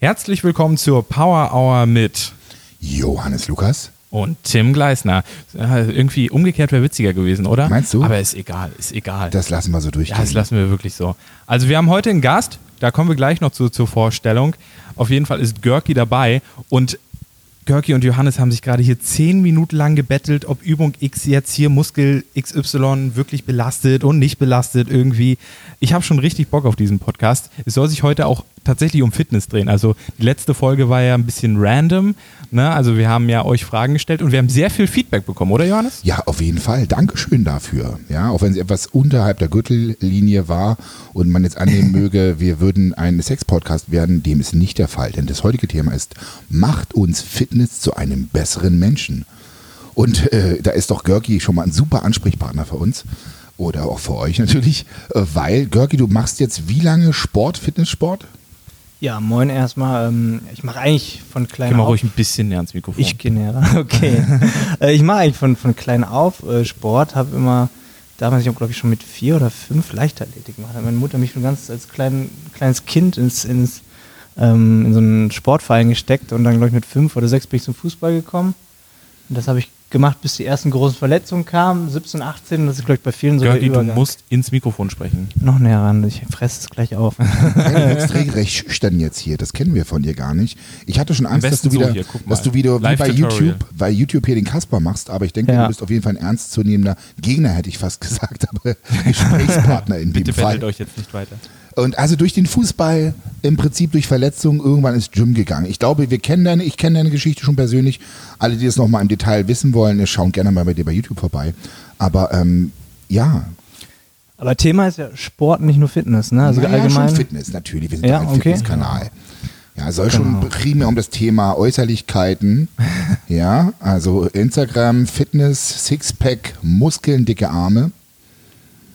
Herzlich willkommen zur Power Hour mit Johannes Lukas und Tim Gleisner. Äh, Irgendwie umgekehrt wäre witziger gewesen, oder? Meinst du? Aber ist egal, ist egal. Das lassen wir so ja, durchgehen. das lassen wir wirklich so. Also wir haben heute einen Gast, da kommen wir gleich noch zu, zur Vorstellung. Auf jeden Fall ist Görki dabei und Görki und Johannes haben sich gerade hier zehn Minuten lang gebettelt, ob Übung X jetzt hier Muskel XY wirklich belastet und nicht belastet irgendwie. Ich habe schon richtig Bock auf diesen Podcast. Es soll sich heute auch tatsächlich um Fitness drehen. Also die letzte Folge war ja ein bisschen random. Ne? Also wir haben ja euch Fragen gestellt und wir haben sehr viel Feedback bekommen, oder Johannes? ja, auf jeden Fall. Dankeschön dafür. Ja, auch wenn es etwas unterhalb der Gürtellinie war und man jetzt annehmen möge, wir würden ein Sex-Podcast werden, dem ist nicht der Fall. Denn das heutige Thema ist, macht uns Fitness zu einem besseren Menschen. Und äh, da ist doch Görki schon mal ein super Ansprechpartner für uns. Oder auch für euch natürlich. Äh, weil, Görki, du machst jetzt wie lange Sport, Fitnesssport? Ja, moin erstmal. Ähm, ich mache eigentlich von klein Geh mal auf. ruhig ein bisschen näher ans Mikrofon. Ich gehe näher okay. äh, ich mache eigentlich von, von klein auf äh, Sport, habe immer, damals, ich habe glaube ich schon mit vier oder fünf Leichtathletik gemacht. Meine Mutter mich schon ganz als klein, kleines Kind ins, ins, ähm, in so einen Sportverein gesteckt und dann glaube ich mit fünf oder sechs bin ich zum Fußball gekommen. Und das habe ich gemacht, bis die ersten großen Verletzungen kamen, 17, 18, das ist glaube ich bei vielen so der Görki, du musst ins Mikrofon sprechen. Noch näher ran, ich fresse es gleich auf. Ja, du wirkst regelrecht schüchtern jetzt hier. Das kennen wir von dir gar nicht. Ich hatte schon Angst, dass du so wieder, hier, guck mal. dass du wieder wie bei. YouTube, bei YouTube hier den Kasper machst. Aber ich denke, Ja. du bist auf jeden Fall ein ernstzunehmender Gegner, hätte ich fast gesagt, aber Gesprächspartner in Bitte dem Fall. bettelt euch jetzt nicht weiter. Und also durch den Fußball, im Prinzip durch Verletzungen, irgendwann ins Gym gegangen. Ich glaube, wir kennen deine, ich kenne deine Geschichte schon persönlich. Alle, die das nochmal im Detail wissen wollen, schauen gerne mal bei dir bei YouTube vorbei. Aber ähm, ja, Aber Thema ist ja Sport, nicht nur Fitness, ne? Also naja, allgemein. schon Fitness natürlich. Wir sind Ja, ein okay. Fitnesskanal. Ja, soll Genau. schon primär um das Thema Äußerlichkeiten. ja, also Instagram, Fitness, Sixpack, Muskeln, dicke Arme.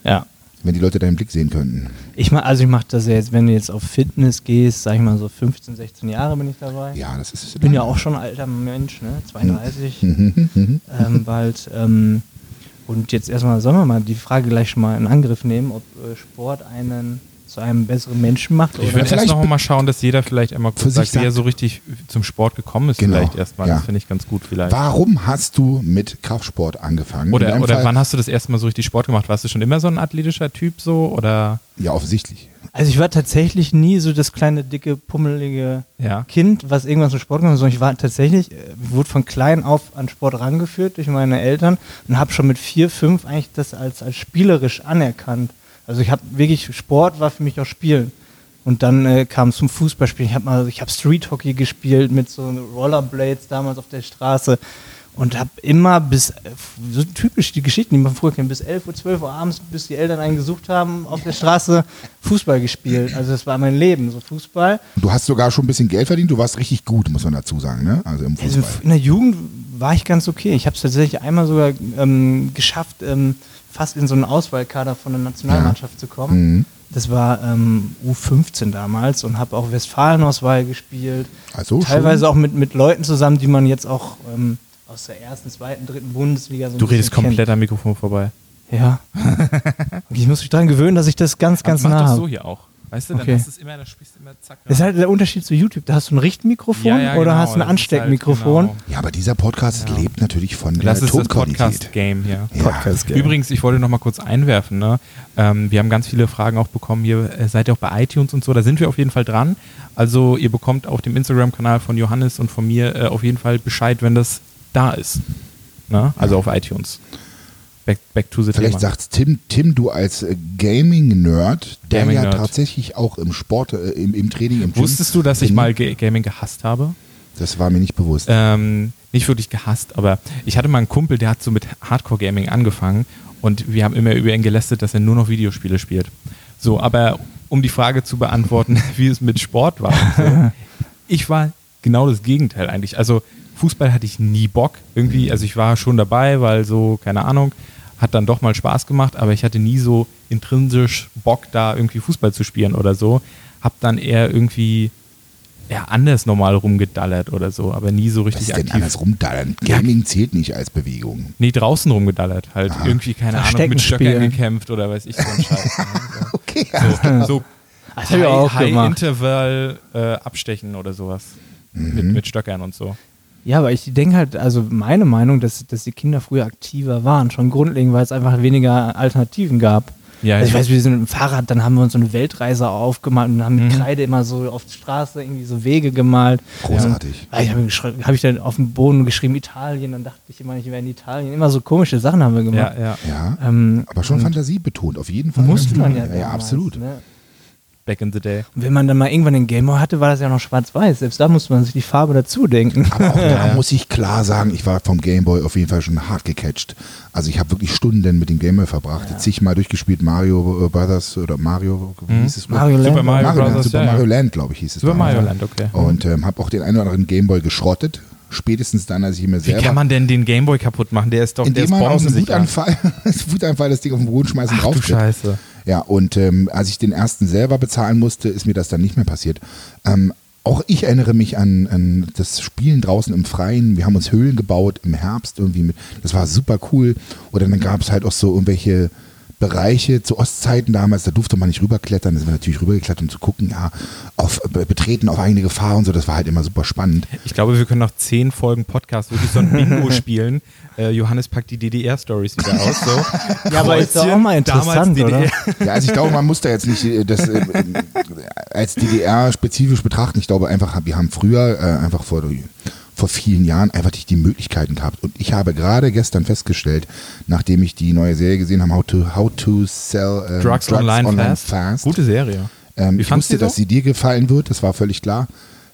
Ja. Wenn die Leute deinen Blick sehen könnten. Ich mach, also ich mache das ja jetzt, wenn du jetzt auf Fitness gehst, sag ich mal so 15, 16 Jahre bin ich dabei. Ja, das ist. Ich bin ja auch schon ein alter Mensch, ne? 32 Mhm, mhm. ähm, bald. Ähm, und jetzt erstmal, sollen wir mal die Frage gleich schon mal in Angriff nehmen, ob äh, Sport einen zu einem besseren Menschen macht Ich würde erst noch mal schauen, dass jeder vielleicht einmal Für kurz sagt, wie er so richtig zum Sport gekommen ist, Genau, vielleicht erstmal. ja. Das finde ich ganz gut vielleicht. Warum hast du mit Kraftsport angefangen? Oder, oder Fall- wann hast du das erste Mal so richtig Sport gemacht? Warst du schon immer so ein athletischer Typ so? Oder Ja, offensichtlich. Also ich war tatsächlich nie so das kleine, dicke, pummelige ja? Kind, was irgendwas mit Sport gemacht hat, sondern ich war tatsächlich, äh, wurde von klein auf an Sport rangeführt durch meine Eltern und habe schon mit vier, fünf eigentlich das als, als spielerisch anerkannt. Also ich habe wirklich, Sport war für mich auch Spielen. Und dann äh, kam es zum Fußballspielen. Ich habe mal, ich habe Street Hockey gespielt mit so Rollerblades damals auf der Straße und habe immer bis, äh, so typisch die Geschichten, die man früher kennt, bis 11 Uhr, 12 Uhr abends, bis die Eltern einen gesucht haben, auf der Straße Fußball gespielt. Also das war mein Leben, so Fußball. Du hast sogar schon ein bisschen Geld verdient. Du warst richtig gut, muss man dazu sagen, ne? Also im Also Fußball. in der Jugend war ich ganz okay. Ich habe es tatsächlich einmal sogar ähm, geschafft, ähm, fast in so einen Auswahlkader von der Nationalmannschaft zu kommen. Mhm. Das war ähm, U15 damals und habe auch Westfalenauswahl gespielt. Also Teilweise schon. auch mit, mit Leuten zusammen, die man jetzt auch ähm, aus der ersten, zweiten, dritten Bundesliga so ein Du redest bisschen komplett am Mikrofon vorbei. Kennt. Ja. Ich muss mich daran gewöhnen, dass ich das ganz, ganz Mach nah habe. so hier auch. Weißt du, dann Okay. hast du es immer, da sprichst du immer zack. Das ist halt der Unterschied zu YouTube. Da hast du ein Richtmikrofon Ja, ja, oder genau, hast du ein das ist Ansteckmikrofon. Halt, Ja, aber dieser Podcast Ja. lebt natürlich von genau. der Das ist das Tonqualität. Podcast-Game hier. Ja. Podcast-Game. Übrigens, ich wollte noch mal kurz einwerfen. Ne? Ähm, wir haben ganz viele Fragen auch bekommen. Ihr äh, seid ja auch bei iTunes und so. Da sind wir auf jeden Fall dran. Also ihr bekommt auf dem Instagram-Kanal von Johannes und von mir äh, auf jeden Fall Bescheid, wenn das da ist. Ne? Also auf iTunes. Back, back to the Vielleicht Thema. sagt Tim, Tim, du als äh, Gaming-Nerd, der ja Gaming-Nerd. tatsächlich auch im Sport, äh, im, im Training, im Gym Wusstest du, dass ich mal Ga Gaming gehasst habe? Das war mir nicht bewusst. Ähm, nicht wirklich gehasst, aber ich hatte mal einen Kumpel, der hat so mit Hardcore-Gaming angefangen und wir haben immer über ihn gelästet, dass er nur noch Videospiele spielt. So, aber um die Frage zu beantworten, wie es mit Sport war. So, ich war genau das Gegenteil eigentlich. Also Fußball hatte ich nie Bock. Irgendwie, also ich war schon dabei, weil so, keine Ahnung, hat dann doch mal Spaß gemacht, aber ich hatte nie so intrinsisch Bock, da irgendwie Fußball zu spielen oder so. Hab dann eher irgendwie ja, anders normal rumgedallert oder so, aber nie so Was richtig ist denn aktiv. anders rumdallern? Gaming zählt nicht als Bewegung. Nee, draußen rumgedallert. Halt Aha. irgendwie, keine Ahnung, mit Stöckern spielen. gekämpft oder weiß ich so ein Scheiß. Ne? Okay. So, so, so auch High gemacht. Interval äh, abstechen oder sowas. Mit, mit Stöckern und so. Ja, aber ich denke halt, also meine Meinung, dass, dass die Kinder früher aktiver waren, schon grundlegend, weil es einfach weniger Alternativen gab. Ja, also ich ja. weiß, wir sind mit dem Fahrrad, dann haben wir uns so eine Weltreise aufgemalt und haben mit Mhm. Kreide immer so auf die Straße irgendwie so Wege gemalt. Großartig. Ja, ich habe hab ich dann auf dem Boden geschrieben Italien, dann dachte ich immer, ich wäre in Italien. Immer so komische Sachen haben wir gemacht. Ja, ja. Ja. Ähm, Aber schon und Fantasie betont, auf jeden Fall. musste man ja. Ja, ja damals, absolut. Ne? Back in the day. Und wenn man dann mal irgendwann den Gameboy hatte, war das ja noch schwarz-weiß. Selbst da musste man sich die Farbe dazu denken. Aber auch da Ja. muss ich klar sagen, ich war vom Gameboy auf jeden Fall schon hart gecatcht. Also ich habe wirklich Stunden mit dem Gameboy verbracht. Jetzt zigmal durchgespielt, Mario Brothers oder Mario, wie hieß es? Mario Land. Super Mario Mario Land, Brothers, Super ja, ja. Mario Land, glaube ich, hieß es. Super damals. Mario Land, okay. Und ähm, habe auch den einen oder anderen Gameboy geschrottet. Spätestens dann, als ich mir Wie selber... kann man denn den Gameboy kaputt machen? Der ist doch der indem ist man aus dem bombensicher. Wutanfall, Wutanfall das Ding auf den Boden schmeißen Ach du Scheiße. Ja, und ähm, als ich den ersten selber bezahlen musste, ist mir das dann nicht mehr passiert. Ähm, auch ich erinnere mich an, an das Spielen draußen im Freien. Wir haben uns Höhlen gebaut im Herbst irgendwie. Mit, das war super cool. Oder dann gab es halt auch so irgendwelche Bereiche zu Ostzeiten damals, da durfte man nicht rüberklettern. Da sind wir natürlich rübergeklettert, um zu gucken, ja, auf be- Betreten auf eigene Gefahr und so. Das war halt immer super spannend. Ich glaube, wir können noch zehn Folgen Podcast wirklich so ein Bingo spielen. Äh, Johannes packt die DDR-Stories wieder aus. So. Ja, aber ist doch auch mal Kreuzchen, interessant, oder? Ja, also ich glaube, man muss da jetzt nicht äh, das äh, äh, als DDR spezifisch betrachten. Ich glaube einfach, wir haben früher äh, einfach vor, vor vielen Jahren einfach nicht die Möglichkeiten gehabt. Und ich habe gerade gestern festgestellt, nachdem ich die neue Serie gesehen habe, How to, How to Sell äh, Drugs, Online, fast. Gute Serie. ähm, ich wusste, dass sie dir gefallen wird, das war völlig klar.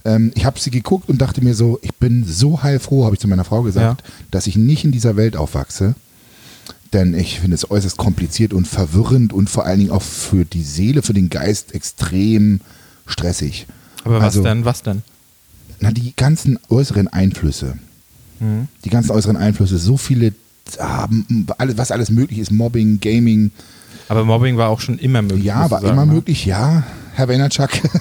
Ähm, ich habe sie geguckt und dachte mir so, ich bin so heilfroh, habe ich zu meiner Frau gesagt, dass ich nicht in dieser Welt aufwachse. Denn ich finde es äußerst kompliziert und verwirrend und vor allen Dingen auch für die Seele, für den Geist extrem stressig. Aber was Also, denn? Was denn? Na, die ganzen äußeren Einflüsse. Mhm. Die ganzen äußeren Einflüsse, so viele, ah, m- alles, was alles möglich ist, Mobbing, Gaming, Aber Mobbing war auch schon immer möglich. ja, war sagen, immer ne? möglich, ja, Herr Weinertschak.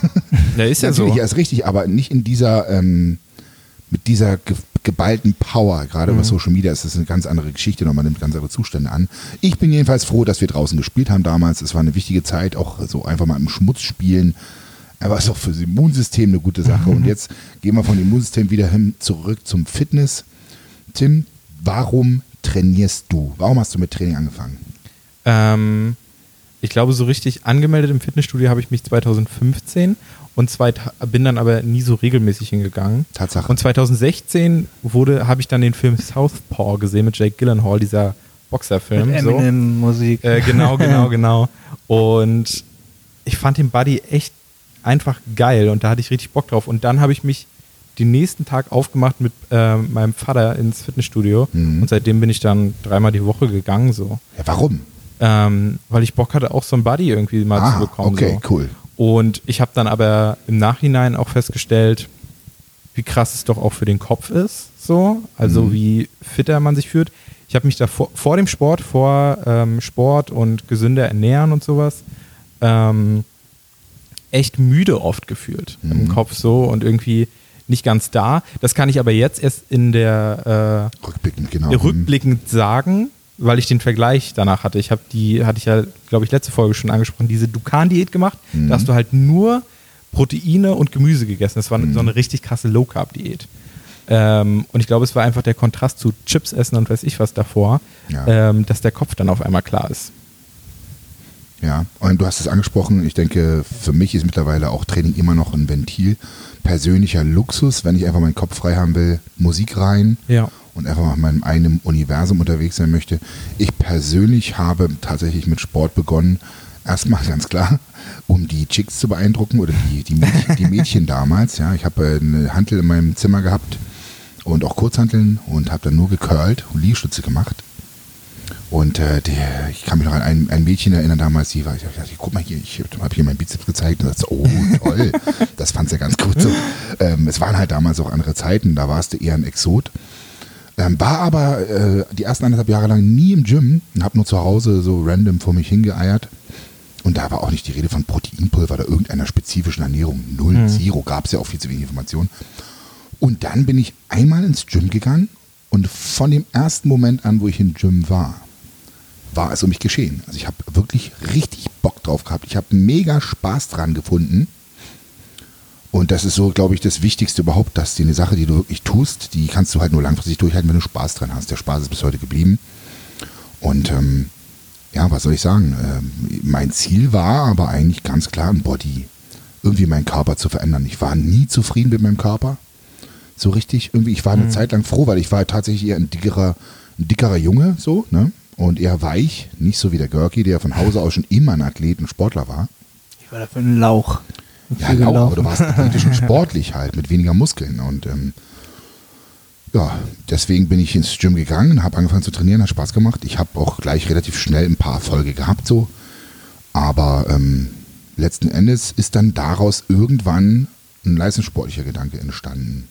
Ja, ist ja Natürlich, so. ja, ist richtig, aber nicht in dieser, ähm, mit dieser ge geballten Power. Gerade Mhm. über Social Media ist das eine ganz andere Geschichte, nochmal nimmt ganz andere Zustände an. Ich bin jedenfalls froh, dass wir draußen gespielt haben damals. Es war eine wichtige Zeit, auch so einfach mal im Schmutz spielen. Aber es ist auch für das Immunsystem eine gute Sache. Mhm. Und jetzt gehen wir von dem Immunsystem wieder hin zurück zum Fitness. Tim, warum trainierst du? Warum hast du mit Training angefangen? Ähm, ich glaube, so richtig angemeldet im Fitnessstudio habe ich mich 2015 und zweit, bin dann aber nie so regelmäßig hingegangen. Tatsache. Und 2016 wurde, habe ich dann den Film Southpaw gesehen mit Jake Gyllenhaal, dieser Boxerfilm. Mit so. Eminem-Musik. Äh, genau, genau, genau. Und ich fand den Buddy echt einfach geil und da hatte ich richtig Bock drauf. Und dann habe ich mich den nächsten Tag aufgemacht mit äh, meinem Vater ins Fitnessstudio Mhm. und seitdem bin ich dann dreimal die Woche gegangen so. Ja, warum? Ähm, weil ich Bock hatte, auch so einen Buddy irgendwie mal Ah, zu bekommen. okay, so. cool. Und ich habe dann aber im Nachhinein auch festgestellt, wie krass es doch auch für den Kopf ist, so, also Mhm. wie fitter man sich fühlt. Ich habe mich da vor, vor dem Sport, vor ähm, Sport und gesünder ernähren und sowas, ähm, echt müde oft gefühlt im Mhm. Kopf so und irgendwie nicht ganz da. Das kann ich aber jetzt erst in der äh, Rückblickend, genau. rückblickend sagen, weil ich den Vergleich danach hatte. Ich habe die, hatte ich ja, glaube ich, letzte Folge schon angesprochen, diese Dukan-Diät gemacht. Mhm. Da hast du halt nur Proteine und Gemüse gegessen. Das war Mhm. so eine richtig krasse Low-Carb-Diät. Ähm, und ich glaube, es war einfach der Kontrast zu Chips essen und weiß ich was davor, Ja. ähm, dass der Kopf dann auf einmal klar ist. Ja, und du hast es angesprochen. Ich denke, für mich ist mittlerweile auch Training immer noch ein Ventil. Persönlicher Luxus, wenn ich einfach meinen Kopf frei haben will, Musik rein Ja. und einfach mal in meinem eigenen Universum unterwegs sein möchte. Ich persönlich habe tatsächlich mit Sport begonnen. Erstmal ganz klar, um die Chicks zu beeindrucken oder die, die, Mädchen, die Mädchen damals. Ja, ich habe eine Hantel in meinem Zimmer gehabt und auch Kurzhanteln und habe dann nur gecurlt und Liegestütze gemacht. Und äh, der, ich kann mich noch an ein, ein Mädchen erinnern damals, die war, ich dachte, guck mal hier, ich habe hier meinen Bizeps gezeigt und sagte, oh toll, das fand sie ja ganz gut so. Ähm, es waren halt damals auch andere Zeiten, da warst du eher ein Exot. Ähm, war aber äh, die ersten anderthalb Jahre lang nie im Gym und habe nur zu Hause so random vor mich hingeeiert. Und da war auch nicht die Rede von Proteinpulver oder irgendeiner spezifischen Ernährung. Null, Zero, gab es ja auch viel zu wenig Informationen. Und dann bin ich einmal ins Gym gegangen und von dem ersten Moment an, wo ich im Gym war, war es um mich geschehen. Also ich habe wirklich richtig Bock drauf gehabt. Ich habe mega Spaß dran gefunden. Und das ist so, glaube ich, das Wichtigste überhaupt, dass die eine Sache, die du wirklich tust, die kannst du halt nur langfristig durchhalten, wenn du Spaß dran hast. Der Spaß ist bis heute geblieben. Und ähm, ja, was soll ich sagen? Ähm, mein Ziel war aber eigentlich ganz klar ein Body. Irgendwie meinen Körper zu verändern. Ich war nie zufrieden mit meinem Körper. So richtig. Irgendwie, ich war eine Mhm. Zeit lang froh, weil ich war tatsächlich eher ein dickerer, ein dickerer Junge, so, ne? Und eher weich. Nicht so wie der Görki, der von Hause aus schon immer ein Athlet und Sportler war. Ich war dafür ein Lauch. Hab Ja, gelaufen. aber du warst athletisch und sportlich halt, mit weniger Muskeln. Und ähm, ja, deswegen bin ich ins Gym gegangen, habe angefangen zu trainieren, hat Spaß gemacht. Ich habe auch gleich relativ schnell ein paar Erfolge gehabt, so. Aber ähm, letzten Endes ist dann daraus irgendwann ein leistungssportlicher Gedanke entstanden.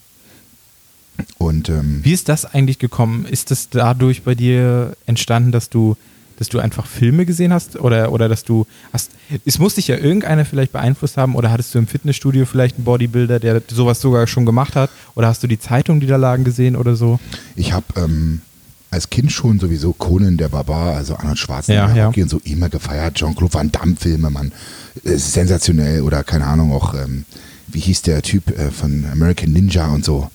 Und ähm, Wie ist das eigentlich gekommen? Ist das dadurch bei dir entstanden, dass du, dass du einfach Filme gesehen hast oder, oder dass du hast, es muss dich ja irgendeiner vielleicht beeinflusst haben oder hattest du im Fitnessstudio vielleicht einen Bodybuilder, der sowas sogar schon gemacht hat oder hast du die Zeitung, die da lagen, gesehen oder so? Ich habe ähm, als Kind schon sowieso Conan der Barbar, also Arnold Schwarzenegger, Ja, ja. Und so immer gefeiert. Jean-Claude Van Damme Filme, man, äh, sensationell oder keine Ahnung auch, ähm, wie hieß der Typ äh, von American Ninja und so.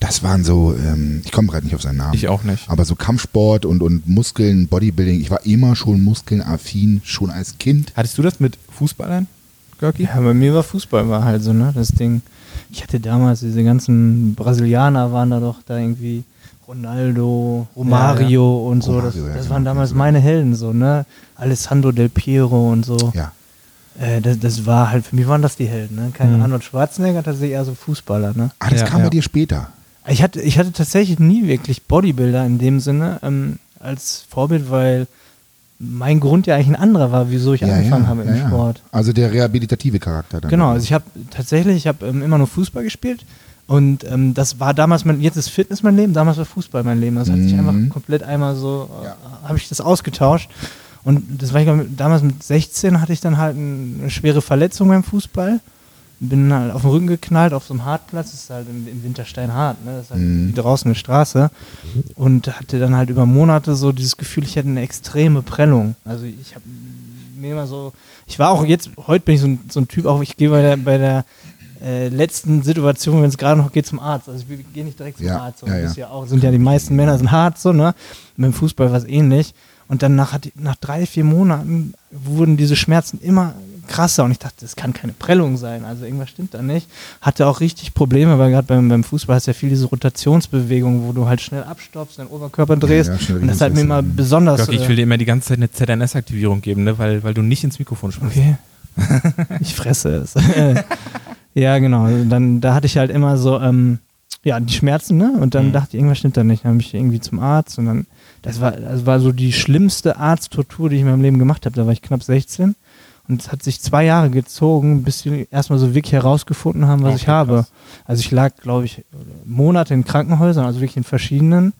Das waren so, ähm, ich komme gerade nicht auf seinen Namen. Ich auch nicht. Aber so Kampfsport und, und Muskeln, Bodybuilding, ich war immer schon muskelaffin, schon als Kind. Hattest du das mit Fußballern, Görki? Ja, bei mir war Fußball war halt so, ne? Das Ding. Ich hatte damals diese ganzen Brasilianer waren da doch da irgendwie Ronaldo, Romario und so. Das, Romario, ja, das genau. waren damals meine Helden so, ne? Alessandro Del Piero und so. Ja. Äh, das, das war halt, für mich waren das die Helden, ne? Kein Mhm. Arnold Schwarzenegger, tatsächlich eher so Fußballer, ne? Ah, das Ja, kam ja. bei dir später. Ich hatte, ich hatte tatsächlich nie wirklich Bodybuilder in dem Sinne ähm, als Vorbild, weil mein Grund ja eigentlich ein anderer war, wieso ich angefangen habe im ja, ja. Sport. Also der rehabilitative Charakter dann. Genau, also ich habe tatsächlich, ich habe ähm, immer nur Fußball gespielt und ähm, das war damals mein, jetzt ist Fitness mein Leben, damals war Fußball mein Leben. Das hat sich Mhm. einfach komplett einmal so, äh, Ja. habe ich das ausgetauscht und das war ich glaub, damals mit 16 hatte ich dann halt ein- eine schwere Verletzung beim Fußball. Bin halt auf den Rücken geknallt auf so einem Hartplatz, das ist halt im, im Winter steinhart, ne? das ist halt Mhm. wie draußen eine Straße und hatte dann halt über Monate so dieses Gefühl, ich hätte eine extreme Prellung. Also ich habe mir immer so, ich war auch jetzt, heute bin ich so ein, so ein Typ, auch ich gehe bei der, bei der äh, letzten Situation, wenn es gerade noch geht zum Arzt. Also ich gehe nicht direkt zum Ja, Arzt. So. ja, Das ja. ist ja auch, sind ja die meisten Männer sind hart so, ne? Und beim Fußball war es ähnlich. Und dann nach, nach drei, vier Monaten wurden diese Schmerzen immer krasser und ich dachte, das kann keine Prellung sein, also irgendwas stimmt da nicht. Hatte auch richtig Probleme, weil gerade beim, beim Fußball hast du ja viel diese Rotationsbewegung, wo du halt schnell abstoppst, deinen Oberkörper drehst ja, schnell und das hat mir immer besonders... Görki, ich äh, will dir immer die ganze Zeit eine ZNS-Aktivierung geben, ne? weil, weil du nicht ins Mikrofon sprichst. Okay. ich fresse es. ja, genau. Dann, da hatte ich halt immer so, ähm, ja, die Schmerzen, ne? Und dann Mhm. dachte ich, irgendwas stimmt da nicht. Dann bin ich irgendwie zum Arzt und dann, das war, das war so die schlimmste Arzttortur, die ich in meinem Leben gemacht habe. Da war ich knapp 16 und es hat sich zwei Jahre gezogen, bis sie erstmal so wirklich herausgefunden haben, was Okay, ich habe. krass. Also ich lag, glaube ich, Monate in Krankenhäusern, also wirklich in verschiedenen.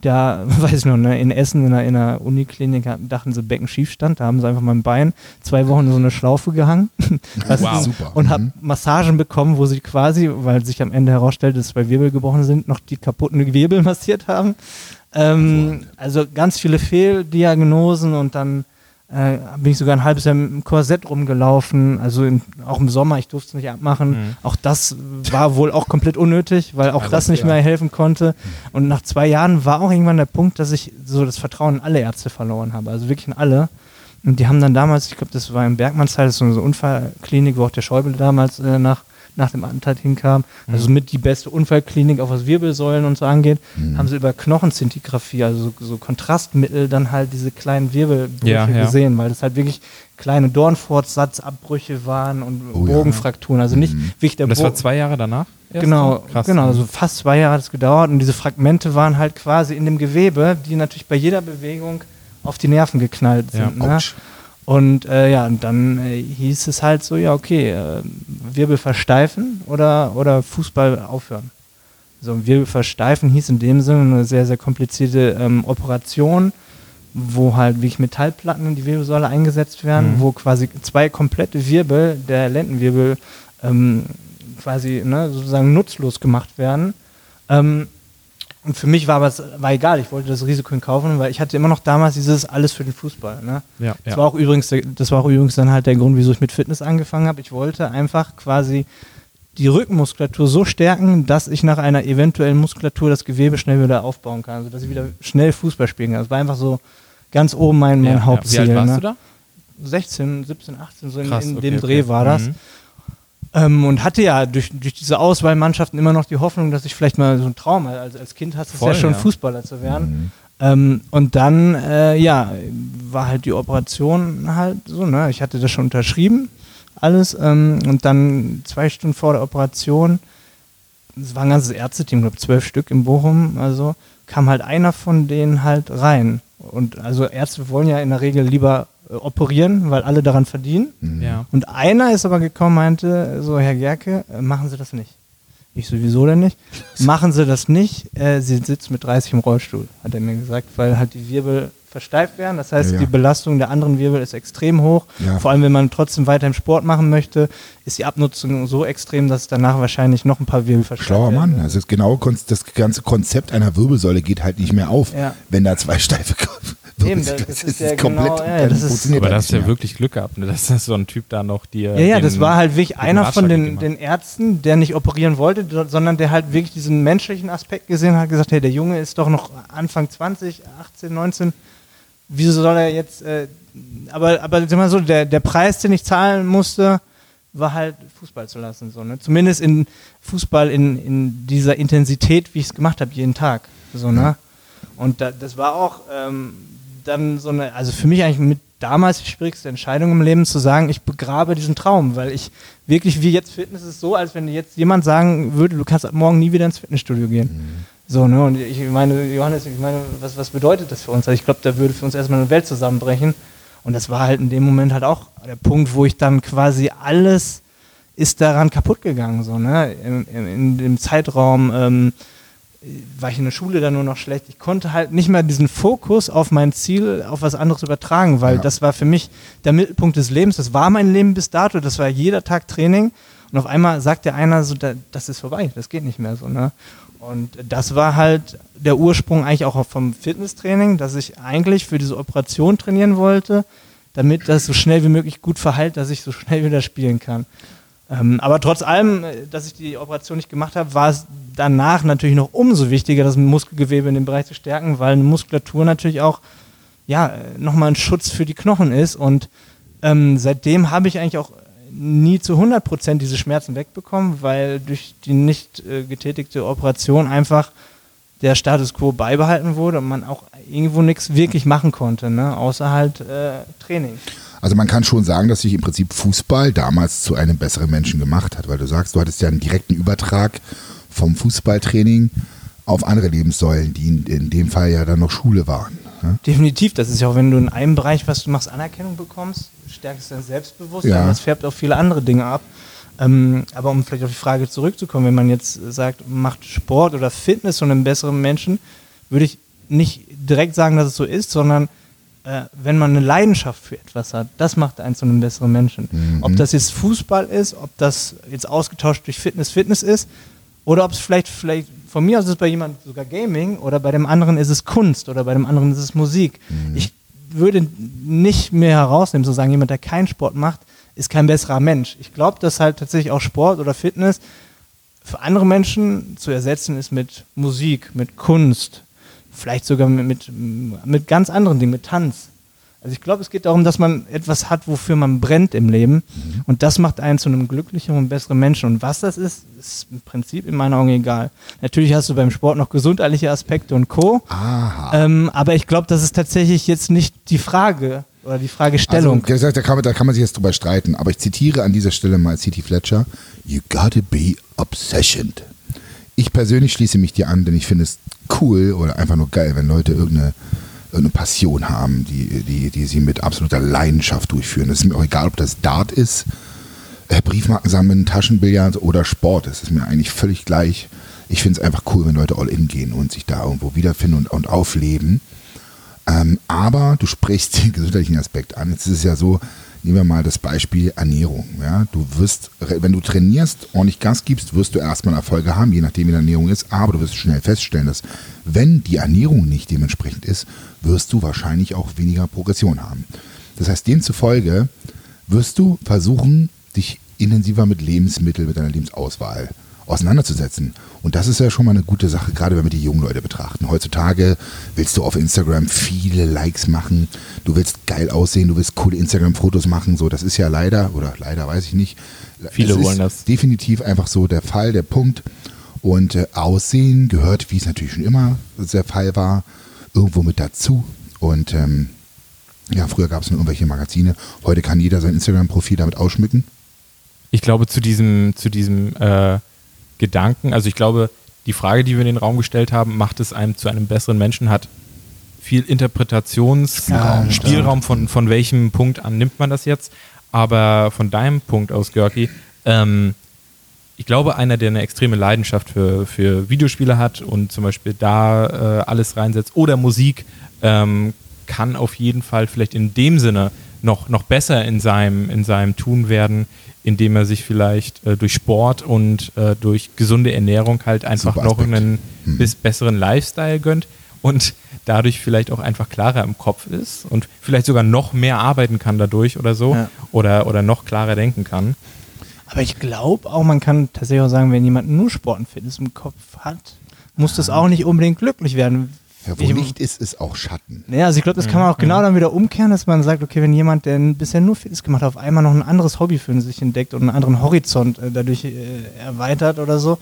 Da, weiß ich noch, ne, in Essen in einer, in einer Uniklinik dachten sie Beckenschiefstand, da haben sie einfach mein Bein zwei Wochen in so eine Schlaufe gehangen. Wow. Super. und Mhm. habe Massagen bekommen, wo sie quasi, weil sich am Ende herausstellte, dass zwei Wirbel gebrochen sind, noch die kaputten Wirbel massiert haben. Ähm, also ganz viele Fehldiagnosen und dann äh, bin ich sogar ein halbes Jahr mit einem Korsett rumgelaufen, also in, auch im Sommer, ich durfte es nicht abmachen. Mhm. Auch das war wohl auch komplett unnötig, weil auch Also, das nicht ja. mehr helfen konnte. Und nach zwei Jahren war auch irgendwann der Punkt, dass ich so das Vertrauen in alle Ärzte verloren habe, also wirklich in alle. Und die haben dann damals, ich glaube, das war in Bergmannszeit, das ist so eine Unfallklinik, wo auch der Schäuble damals äh, nach, nach dem Attentat hinkam. Also mit die beste Unfallklinik, auch was Wirbelsäulen und so angeht, haben sie über Knochenzintigraphie, also so, so Kontrastmittel, dann halt diese kleinen Wirbelbrüche Ja, ja. gesehen, weil das halt wirklich kleine Dornfortsatzabbrüche waren und Oh ja. Bogenfrakturen. Also nicht wirklich der Und das Bo- war zwei Jahre danach? Genau, Krass. genau, also fast zwei Jahre hat es gedauert und diese Fragmente waren halt quasi in dem Gewebe, die natürlich bei jeder Bewegung auf die Nerven geknallt Ja, sind. ne? Und äh, ja, und dann äh, hieß es halt so, ja, okay, äh, Wirbel versteifen oder, oder Fußball aufhören. So, Wirbel versteifen hieß in dem Sinne eine sehr, sehr komplizierte ähm, Operation, wo halt wirklich Metallplatten in die Wirbelsäule eingesetzt werden, Mhm. wo quasi zwei komplette Wirbel, der Lendenwirbel, ähm, quasi ne, sozusagen nutzlos gemacht werden. Ähm, Und für mich war aber es war egal, ich wollte das Risiko in Kauf nehmen, weil ich hatte immer noch damals dieses alles für den Fußball. Ne? Ja, Das, ja. war auch übrigens, das war auch übrigens dann halt der Grund, wieso ich mit Fitness angefangen habe. Ich wollte einfach quasi die Rückenmuskulatur so stärken, dass ich nach einer eventuellen Muskulatur das Gewebe schnell wieder aufbauen kann, also dass ich wieder schnell Fußball spielen kann. Das war einfach so ganz oben mein, mein ja, ja. Hauptziel. Wie alt warst ne? du da? 16, 17, 18, so in, Krass, in okay, dem okay. Dreh war das. Mhm. Ähm, und hatte ja durch, durch diese Auswahlmannschaften immer noch die Hoffnung, dass ich vielleicht mal so ein Traum, also als Kind hast du es ja schon, ja. Fußballer zu werden. Ähm, und dann, äh, ja, war halt die Operation halt so, ne? Ich hatte das schon unterschrieben, alles. Ähm, und dann zwei Stunden vor der Operation, es war ein ganzes Ärzteteam, glaube zwölf Stück in Bochum, also kam halt einer von denen halt rein. Und also Ärzte wollen ja in der Regel lieber operieren, weil alle daran verdienen. Ja. Und einer ist aber gekommen, meinte so, Herr Gerke, äh, machen Sie das nicht. Ich sowieso denn nicht. Machen Sie das nicht. Äh, Sie sitzt mit 30 im Rollstuhl, hat er mir gesagt, weil halt die Wirbel versteift werden. Das heißt, Ja, ja. die Belastung der anderen Wirbel ist extrem hoch. Ja. Vor allem, wenn man trotzdem weiterhin Sport machen möchte, ist die Abnutzung so extrem, dass danach wahrscheinlich noch ein paar Wirbel versteift Schlauer werden. Mann. Also das, genau, kon- das ganze Konzept einer Wirbelsäule geht halt nicht mehr auf, Ja. wenn da zwei steife Eben, Wirbelsäule das ist ja genau- ja, das ist- Aber da das hast du ja wirklich Glück gehabt, ne? dass das so ein Typ da noch dir. Ja, ja, das den war halt wirklich einer Ratschlag von den, den Ärzten, der nicht operieren wollte, sondern der halt wirklich diesen menschlichen Aspekt gesehen hat, gesagt, hey, der Junge ist doch noch Anfang 20, 18, 19, wieso soll er jetzt, äh, aber, aber sag mal so, der, der Preis, den ich zahlen musste, war halt Fußball zu lassen, so, ne? Zumindest in Fußball in, in dieser Intensität, wie ich es gemacht habe, jeden Tag, so, ne? Und da, das war auch ähm, dann so eine, also für mich eigentlich mit damals die schwierigste Entscheidung im Leben zu sagen, ich begrabe diesen Traum, weil ich wirklich, wie jetzt Fitness ist so, als wenn jetzt jemand sagen würde, du kannst ab morgen nie wieder ins Fitnessstudio gehen. So, ne? Und ich meine, Johannes, ich meine, was, was bedeutet das für uns? Also ich glaube, da würde für uns erstmal eine Welt zusammenbrechen. Und das war halt in dem Moment halt auch der Punkt, wo ich dann quasi alles ist daran kaputt gegangen, so, ne? In, in, in dem Zeitraum, ähm, war ich in der Schule dann nur noch schlecht. Ich konnte halt nicht mehr diesen Fokus auf mein Ziel, auf was anderes übertragen, weil Ja. das war für mich der Mittelpunkt des Lebens. Das war mein Leben bis dato. Das war jeder Tag Training. Und auf einmal sagt der einer so, da, das ist vorbei, das geht nicht mehr so. Ne? Und das war halt der Ursprung eigentlich auch vom Fitnesstraining, dass ich eigentlich für diese Operation trainieren wollte, damit das so schnell wie möglich gut verheilt, dass ich so schnell wieder spielen kann. Ähm, aber trotz allem, äh, dass ich die Operation nicht gemacht habe, war es danach natürlich noch umso wichtiger, das Muskelgewebe in dem Bereich zu stärken, weil eine Muskulatur natürlich auch ja, nochmal ein Schutz für die Knochen ist. Und ähm, seitdem habe ich eigentlich auch nie zu 100% diese Schmerzen wegbekommen, weil durch die nicht äh, getätigte Operation einfach der Status quo beibehalten wurde und man auch irgendwo nichts wirklich machen konnte, ne? außer halt äh, Training. Also man kann schon sagen, dass sich im Prinzip Fußball damals zu einem besseren Menschen gemacht hat, weil du sagst, du hattest ja einen direkten Übertrag vom Fußballtraining auf andere Lebenssäulen, die in, in dem Fall ja dann noch Schule waren. Ne? Definitiv, das ist ja auch, wenn du in einem Bereich, was du machst, Anerkennung bekommst, stärkst dein Selbstbewusstsein, Ja. das färbt auf viele andere Dinge ab. Ähm, aber um vielleicht auf die Frage zurückzukommen, wenn man jetzt sagt, macht Sport oder Fitness zu einem besseren Menschen, würde ich nicht direkt sagen, dass es so ist, sondern äh, wenn man eine Leidenschaft für etwas hat, das macht einen zu einem besseren Menschen. Ob das jetzt Fußball ist, ob das jetzt ausgetauscht durch Fitness Fitness ist, oder ob es vielleicht, vielleicht, von mir aus ist es bei jemandem sogar Gaming oder bei dem anderen ist es Kunst oder bei dem anderen ist es Musik. Ich würde nicht mehr herausnehmen, zu sagen, jemand, der keinen Sport macht, ist kein besserer Mensch. Ich glaube, dass halt tatsächlich auch Sport oder Fitness für andere Menschen zu ersetzen ist mit Musik, mit Kunst, vielleicht sogar mit, mit, mit ganz anderen Dingen, mit Tanz. Also ich glaube, es geht darum, dass man etwas hat, wofür man brennt im Leben. Und das macht einen zu einem glücklicheren und besseren Menschen. Und was das ist, ist im Prinzip in meinen Augen egal. Natürlich hast du beim Sport noch gesundheitliche Aspekte und Co. Aha. Ähm, aber ich glaube, das ist tatsächlich jetzt nicht die Frage oder die Fragestellung. Also, gesagt, da, kann man, da kann man sich jetzt drüber streiten, aber ich zitiere an dieser Stelle mal C.T. Fletcher: You gotta be obsessioned. Ich persönlich schließe mich dir an, denn ich finde es cool oder einfach nur geil, wenn Leute irgendeine, irgendeine Passion haben, die, die, die sie mit absoluter Leidenschaft durchführen. Es ist mir auch egal, ob das Dart ist, äh, Briefmarken sammeln, Taschenbillard oder Sport. Das ist mir eigentlich völlig gleich. Ich finde es einfach cool, wenn Leute all in gehen und sich da irgendwo wiederfinden und, und aufleben. Ähm, aber du sprichst den gesundheitlichen Aspekt an. Jetzt ist es ja so, Nehmen wir mal das Beispiel Ernährung. Ja? Du wirst, wenn du trainierst, ordentlich Gas gibst, wirst du erstmal Erfolge haben, je nachdem wie die Ernährung ist, aber du wirst schnell feststellen, dass wenn die Ernährung nicht dementsprechend ist, wirst du wahrscheinlich auch weniger Progression haben. Das heißt, demzufolge wirst du versuchen, dich intensiver mit Lebensmitteln, mit deiner Lebensauswahl auseinanderzusetzen. Und das ist ja schon mal eine gute Sache, gerade wenn wir die jungen Leute betrachten. Heutzutage willst du auf Instagram viele Likes machen, du willst geil aussehen, du willst coole Instagram-Fotos machen. So, das ist ja leider, oder leider weiß ich nicht. Viele wollen das. Definitiv einfach so der Fall, der Punkt. Und äh, Aussehen gehört, wie es natürlich schon immer der Fall war, irgendwo mit dazu. Und ähm, ja, früher gab es nur irgendwelche Magazine. Heute kann jeder sein Instagram-Profil damit ausschmücken. Ich glaube, zu diesem, zu diesem äh, Gedanken, also ich glaube, die Frage, die wir in den Raum gestellt haben, macht es einem zu einem besseren Menschen, hat viel Interpretationsspielraum Ja, Spielraum von, von welchem Punkt an nimmt man das jetzt. Aber von deinem Punkt aus, Görki, ähm, ich glaube, einer, der eine extreme Leidenschaft für, für Videospiele hat und zum Beispiel da äh, alles reinsetzt oder Musik, ähm, kann auf jeden Fall vielleicht in dem Sinne noch, noch besser in seinem, in seinem Tun werden, indem er sich vielleicht äh, durch Sport und äh, durch gesunde Ernährung halt einfach Super noch Aspekt. einen Mhm. bis besseren Lifestyle gönnt und dadurch vielleicht auch einfach klarer im Kopf ist und vielleicht sogar noch mehr arbeiten kann dadurch oder so Ja. oder, oder noch klarer denken kann. Aber ich glaube auch, man kann tatsächlich auch sagen, wenn jemand nur Sport und Fitness im Kopf hat, muss das auch nicht unbedingt glücklich werden. Ja, wo Ich- Licht ist, ist auch Schatten. Ja, also ich glaube, das kann man auch genau dann wieder umkehren, dass man sagt, okay, wenn jemand, der bisher nur Fitness gemacht hat, auf einmal noch ein anderes Hobby für sich entdeckt und einen anderen Horizont äh, dadurch äh, erweitert oder so,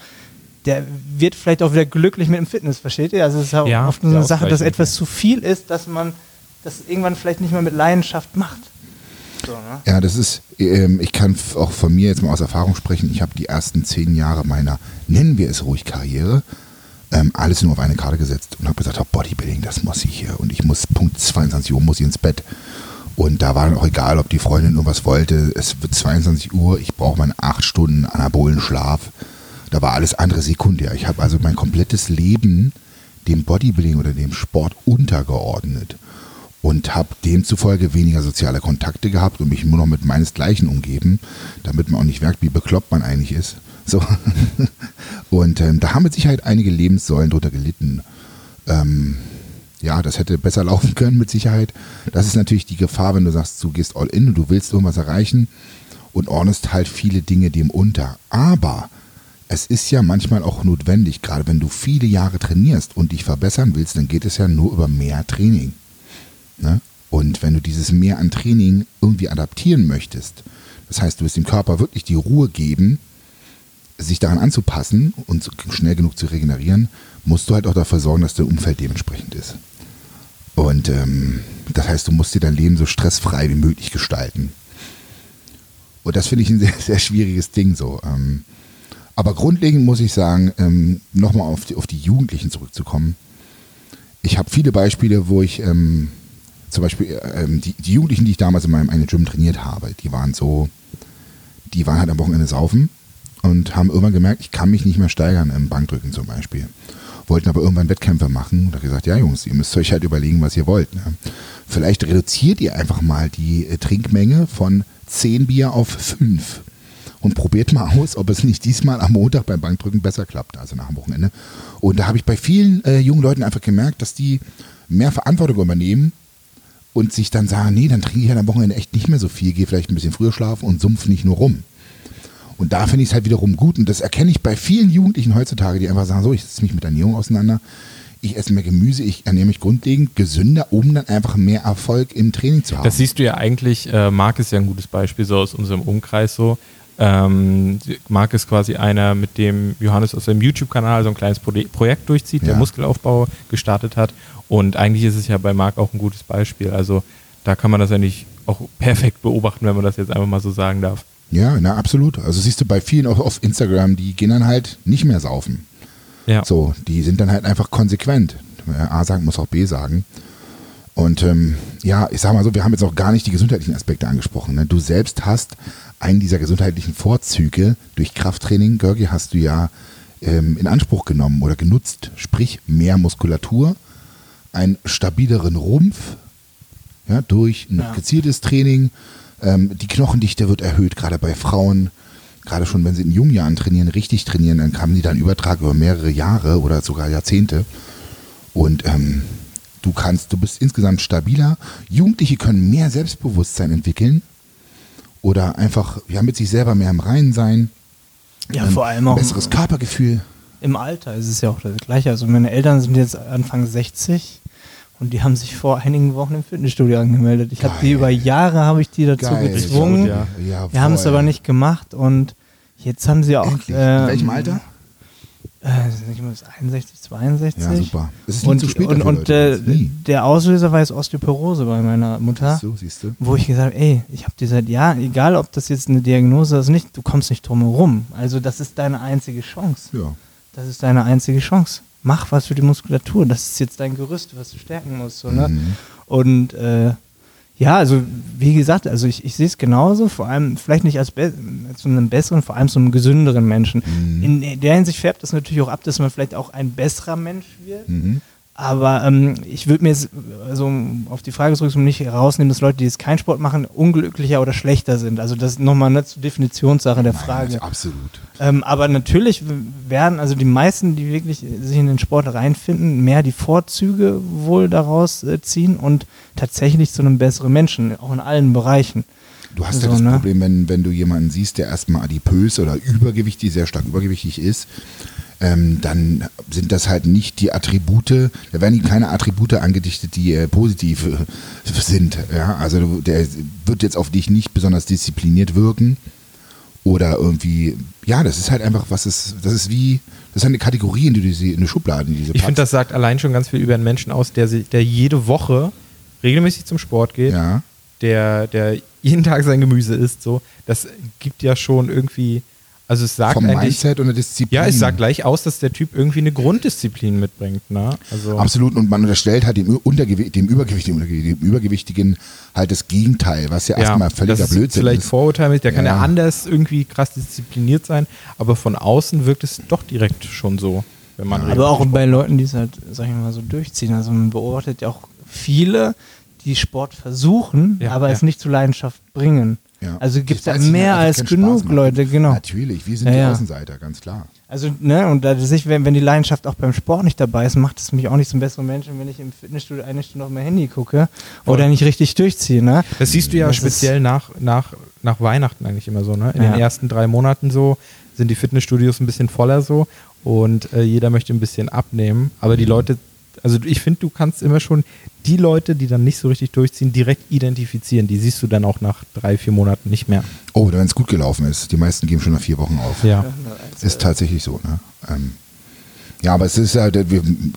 der wird vielleicht auch wieder glücklich mit dem Fitness, versteht ihr? Also es ist ja, Ja, oft so eine Sache, dass etwas zu viel ist, dass man das irgendwann vielleicht nicht mehr mit Leidenschaft macht. So, ne? Ja, das ist, ähm, ich kann auch von mir jetzt mal aus Erfahrung sprechen. Ich habe die ersten zehn Jahre meiner, nennen wir es ruhig, Karriere, ähm, alles nur auf eine Karte gesetzt und habe gesagt, oh, Bodybuilding, das muss ich hier. Und ich muss Punkt 22 Uhr muss ich ins Bett. Und da war dann auch egal, ob die Freundin irgendwas wollte. Es wird 22 Uhr, ich brauche meine acht Stunden anabolen Schlaf. Da war alles andere sekundär. Ich habe also mein komplettes Leben dem Bodybuilding oder dem Sport untergeordnet und habe demzufolge weniger soziale Kontakte gehabt und mich nur noch mit meinesgleichen umgeben, damit man auch nicht merkt, wie bekloppt man eigentlich ist. So. Und ähm, da haben mit Sicherheit einige Lebenssäulen drunter gelitten. Ähm, ja, das hätte besser laufen können mit Sicherheit. Das ist natürlich die Gefahr, wenn du sagst, du gehst all in und du willst irgendwas erreichen und ordnest halt viele Dinge dem unter. Aber es ist ja manchmal auch notwendig, gerade wenn du viele Jahre trainierst und dich verbessern willst, dann geht es ja nur über mehr Training. Ne? Und wenn du dieses Mehr an Training irgendwie adaptieren möchtest, das heißt, du wirst dem Körper wirklich die Ruhe geben, sich daran anzupassen und schnell genug zu regenerieren, musst du halt auch dafür sorgen, dass dein Umfeld dementsprechend ist. Und ähm, das heißt, du musst dir dein Leben so stressfrei wie möglich gestalten. Und das finde ich ein sehr, sehr schwieriges Ding so. Ähm, aber grundlegend muss ich sagen, ähm, nochmal auf die, auf die Jugendlichen zurückzukommen. Ich habe viele Beispiele, wo ich ähm, zum Beispiel ähm, die, die Jugendlichen, die ich damals in meinem einen Gym trainiert habe, die waren so, die waren halt am Wochenende saufen und haben irgendwann gemerkt, ich kann mich nicht mehr steigern im Bankdrücken zum Beispiel. Wollten aber irgendwann Wettkämpfe machen und habe gesagt, ja Jungs, ihr müsst euch halt überlegen, was ihr wollt. Ne? Vielleicht reduziert ihr einfach mal die äh, Trinkmenge von 10 Bier auf 5 und probiert mal aus, ob es nicht diesmal am Montag beim Bankdrücken besser klappt, also nach dem Wochenende. Und da habe ich bei vielen äh, jungen Leuten einfach gemerkt, dass die mehr Verantwortung übernehmen und sich dann sagen, nee, dann trinke ich halt am Wochenende echt nicht mehr so viel, gehe vielleicht ein bisschen früher schlafen und sumpf nicht nur rum. Und da finde ich es halt wiederum gut und das erkenne ich bei vielen Jugendlichen heutzutage, die einfach sagen, so, ich setze mich mit Ernährung auseinander, ich esse mehr Gemüse, ich ernähre mich grundlegend gesünder, um dann einfach mehr Erfolg im Training zu haben. Das siehst du ja eigentlich, äh, Marc ist ja ein gutes Beispiel so aus unserem Umkreis so. Ähm, Marc ist quasi einer, mit dem Johannes aus seinem YouTube-Kanal so ein kleines Pro Projekt durchzieht, der Ja. Muskelaufbau gestartet hat. Und eigentlich ist es ja bei Marc auch ein gutes Beispiel. Also da kann man das eigentlich auch perfekt beobachten, wenn man das jetzt einfach mal so sagen darf. Ja, na absolut. Also siehst du bei vielen auch auf Instagram, die gehen dann halt nicht mehr saufen. Ja. So, die sind dann halt einfach konsequent. A sagen muss auch B sagen. Und ähm, ja, ich sag mal so, wir haben jetzt auch gar nicht die gesundheitlichen Aspekte angesprochen. Ne? Du selbst hast einen dieser gesundheitlichen Vorzüge durch Krafttraining, Görgi, hast du ja ähm, in Anspruch genommen oder genutzt. Sprich, mehr Muskulatur, einen stabileren Rumpf, ja, durch ein Ja. gezieltes Training, Ähm, die Knochendichte wird erhöht, gerade bei Frauen. Gerade schon, wenn sie in jungen Jahren trainieren, richtig trainieren, dann haben die dann Übertrag über mehrere Jahre oder sogar Jahrzehnte. Und ähm, du kannst, du bist insgesamt stabiler. Jugendliche können mehr Selbstbewusstsein entwickeln oder einfach ja, mit sich selber mehr im Reinen sein. Ja, Ähm, vor allem auch Besseres Körpergefühl. im Alter ist es ja auch das Gleiche. Also meine Eltern sind jetzt Anfang 60 und die haben sich vor einigen Wochen im Fitnessstudio angemeldet. Ich habe die über Jahre habe ich die dazu Geil. gezwungen. Ja. Ja, Wir haben es aber nicht gemacht und jetzt haben sie auch. Endlich. In ähm, welchem Alter? Äh, nicht mehr, 61, 62. Ja, super. Es ist Und, zu spät und, und äh, der Auslöser war jetzt Osteoporose bei meiner Mutter. So, siehst du. Wo ich gesagt habe, ey, ich habe dir seit Jahren, egal ob das jetzt eine Diagnose ist, nicht, du kommst nicht drum herum. Also das ist deine einzige Chance. Ja. Das ist deine einzige Chance. Mach was für die Muskulatur. Das ist jetzt dein Gerüst, was du stärken musst. So, ne? Mhm. Und äh, ja, also wie gesagt, also ich, ich sehe es genauso, vor allem vielleicht nicht als, so einen besseren, vor allem so einen gesünderen Menschen. Mhm. In der Hinsicht färbt das natürlich auch ab, dass man vielleicht auch ein besserer Mensch wird. Mhm. Aber ähm, ich würde mir jetzt, also um auf die Frage zurück, nicht herausnehmen, dass Leute, die jetzt keinen Sport machen, unglücklicher oder schlechter sind. Also das ist nochmal eine Definitionssache der Frage. Ja, absolut. Ähm, aber natürlich werden also die meisten, die wirklich sich in den Sport reinfinden, mehr die Vorzüge wohl daraus äh, ziehen und tatsächlich zu einem besseren Menschen, auch in allen Bereichen. Du hast So, ja das ne? Problem, wenn, wenn du jemanden siehst, der erstmal adipös oder übergewichtig, sehr stark übergewichtig ist, ähm, dann sind das halt nicht die Attribute, da werden ihm keine Attribute angedichtet, die äh, positiv äh, sind. Ja? Also der wird jetzt auf dich nicht besonders diszipliniert wirken oder irgendwie, ja, das ist halt einfach, was ist, das ist wie, das ist eine Kategorie, in die du sie in eine Schublade, in diese Ich finde, das sagt allein schon ganz viel über einen Menschen aus, der, sich- der jede Woche regelmäßig zum Sport geht, Ja, der, der jeden Tag sein Gemüse isst. So. Das gibt ja schon irgendwie, also es sagt vom eigentlich, Mindset und der Disziplin. ja, es sagt gleich aus, dass der Typ irgendwie eine Grunddisziplin mitbringt. Ne? Also, Absolut, und man unterstellt halt dem, Untergewi dem, Übergewichtigen, dem Übergewichtigen halt das Gegenteil, was ja, erstmal völliger das ist Blödsinn vielleicht ist. vorurteilmäßig, der kann ja Ja. anders irgendwie krass diszipliniert sein, aber von außen wirkt es doch direkt schon so, wenn man Aber auch bei Leuten, die es halt, sag ich mal, so durchziehen. Also man beobachtet ja auch viele, die Sport versuchen, Ja, aber ja. es nicht zur Leidenschaft bringen. Ja. Also gibt es da mehr als genug. Leute, genau. Natürlich, wir sind Ja, die ja. Außenseiter, ganz klar. Also, ne, und da sich, wenn, wenn die Leidenschaft auch beim Sport nicht dabei ist, macht es mich auch nicht zum besseren Menschen, wenn ich im Fitnessstudio eine Stunde auf mein Handy gucke oder nicht richtig durchziehe, ne? Das siehst du ja Das speziell nach, nach, nach Weihnachten eigentlich immer so, ne? In Ja. den ersten drei Monaten so sind die Fitnessstudios ein bisschen voller so und äh, jeder möchte ein bisschen abnehmen. Aber die Leute, also ich finde, du kannst immer schon die Leute, die dann nicht so richtig durchziehen, direkt identifizieren. Die siehst du dann auch nach drei, vier Monaten nicht mehr. Oh, wenn es gut gelaufen ist. Die meisten geben schon nach vier Wochen auf. Ja. Ist tatsächlich so, ne? Ähm, ja, aber es ist halt äh,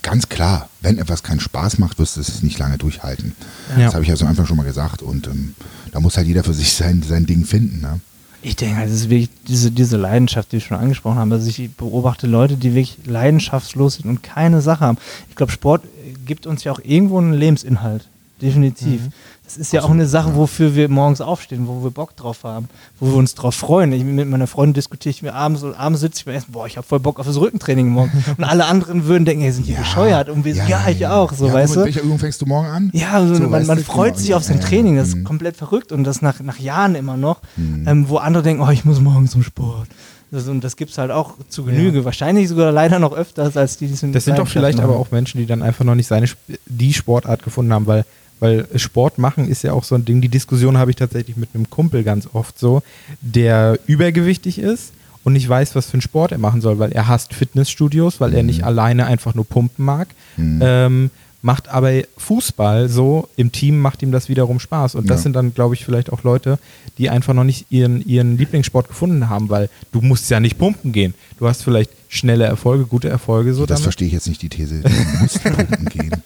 ganz klar, wenn etwas keinen Spaß macht, wirst du es nicht lange durchhalten. Ja. Das habe ich ja so am Anfang schon mal gesagt. Und ähm, da muss halt jeder für sich sein, sein Ding finden. Ne? Ich denke, es ist wirklich diese, diese Leidenschaft, die wir schon angesprochen haben. Also ich beobachte Leute, die wirklich leidenschaftslos sind und keine Sache haben. Ich glaube, Sport gibt uns ja auch irgendwo einen Lebensinhalt. Definitiv. Das ist ja auch eine Sache, wofür wir morgens aufstehen, wo wir Bock drauf haben, wo wir uns drauf freuen. Ich, mit meiner Freundin diskutiere ich mir abends und abends sitze ich mir erst, boah, ich habe voll Bock auf das Rückentraining morgen. Und alle anderen würden denken, ey, sind die bescheuert? Und wir so, ja, ich auch, so, ja, weißt mit du? welcher Übung fängst du morgen an? Ja, also So, man, man freut genau. sich auf sein Ja, ja. Training, das ist Mhm. komplett verrückt und das nach, nach Jahren immer noch, ähm, wo andere denken, oh, ich muss morgen zum Sport. Das, und das gibt es halt auch zu Genüge, wahrscheinlich sogar leider noch öfters als die, die es in Das sind doch vielleicht aber auch Menschen, die dann einfach noch nicht seine die Sportart gefunden haben, weil, weil Sport machen ist ja auch so ein Ding. Die Diskussion habe ich tatsächlich mit einem Kumpel ganz oft so, der übergewichtig ist und nicht weiß, was für einen Sport er machen soll, weil er hasst Fitnessstudios, weil er nicht alleine einfach nur pumpen mag. Mhm. Ähm, macht aber Fußball so, im Team macht ihm das wiederum Spaß. Und das Ja. sind dann, glaube ich, vielleicht auch Leute, die einfach noch nicht ihren, ihren Lieblingssport gefunden haben, weil du musst ja nicht pumpen gehen. Du hast vielleicht schnelle Erfolge, gute Erfolge so Das damit. verstehe ich jetzt nicht, die These. Du musst pumpen gehen.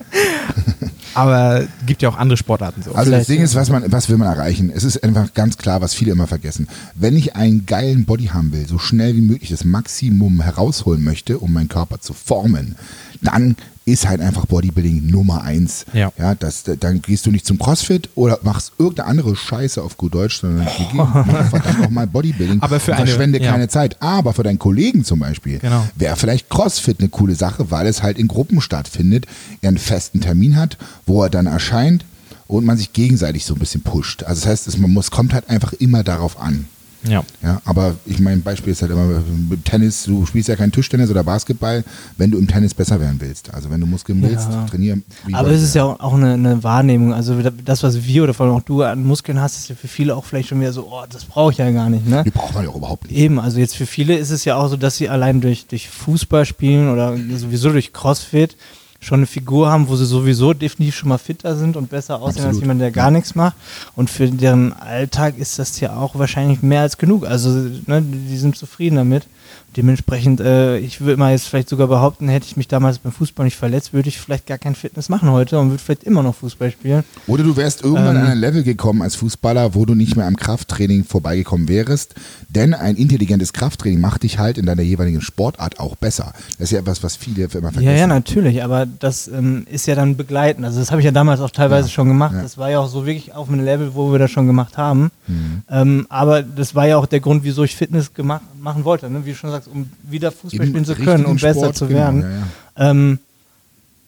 Aber gibt ja auch andere Sportarten so. Also das Vielleicht, Ding ist, was, man, was will man erreichen? Es ist einfach ganz klar, was viele immer vergessen. Wenn ich einen geilen Body haben will, so schnell wie möglich das Maximum herausholen möchte, um meinen Körper zu formen, dann ist halt einfach Bodybuilding Nummer eins. Ja. Ja, das, dann gehst du nicht zum CrossFit oder machst irgendeine andere Scheiße auf gut Deutsch, sondern geh, geh, mach verdammt nochmal Bodybuilding Aber für und eine- verschwende ja. keine Zeit. Aber für deinen Kollegen zum Beispiel Genau. wäre vielleicht CrossFit eine coole Sache, weil es halt in Gruppen stattfindet, er einen festen Termin hat, wo er dann erscheint und man sich gegenseitig so ein bisschen pusht. Also das heißt, es, man muss, kommt halt einfach immer darauf an. Ja. Ja, aber ich mein Beispiel ist halt immer mit Tennis, du spielst ja kein Tischtennis oder Basketball, wenn du im Tennis besser werden willst. Also wenn du Muskeln willst, Ja. trainieren. Aber es ist ja auch eine, eine Wahrnehmung. Also das, was wir oder vor allem auch du an Muskeln hast, ist ja für viele auch vielleicht schon wieder so, oh, das brauche ich ja gar nicht. Ne? Die braucht man ja auch überhaupt nicht. Eben, also jetzt für viele ist es ja auch so, dass sie allein durch, durch Fußball spielen oder sowieso durch Crossfit schon eine Figur haben, wo sie sowieso definitiv schon mal fitter sind und besser aussehen als Absolut. jemand, der gar nichts macht. Und für deren Alltag ist das ja auch wahrscheinlich mehr als genug. Also ne, die sind zufrieden damit. Dementsprechend, äh, ich würde mal jetzt vielleicht sogar behaupten, hätte ich mich damals beim Fußball nicht verletzt, würde ich vielleicht gar kein Fitness machen heute und würde vielleicht immer noch Fußball spielen. Oder du wärst irgendwann Ähm. an ein Level gekommen als Fußballer, wo du nicht mehr am Krafttraining vorbeigekommen wärst. Denn ein intelligentes Krafttraining macht dich halt in deiner jeweiligen Sportart auch besser. Das ist ja etwas, was viele immer vergessen. Ja, ja, natürlich, aber das ähm, ist ja dann begleitend. Also das habe ich ja damals auch teilweise Ja, schon gemacht. ja. Das war ja auch so wirklich auf einem Level, wo wir das schon gemacht haben. Mhm. Ähm, aber das war ja auch der Grund, wieso ich Fitness gemacht, machen wollte. Ne? Wie du schon sagst, um wieder Fußball Im spielen zu können, um besser Sport, zu genau, werden. ja, ja. Ähm,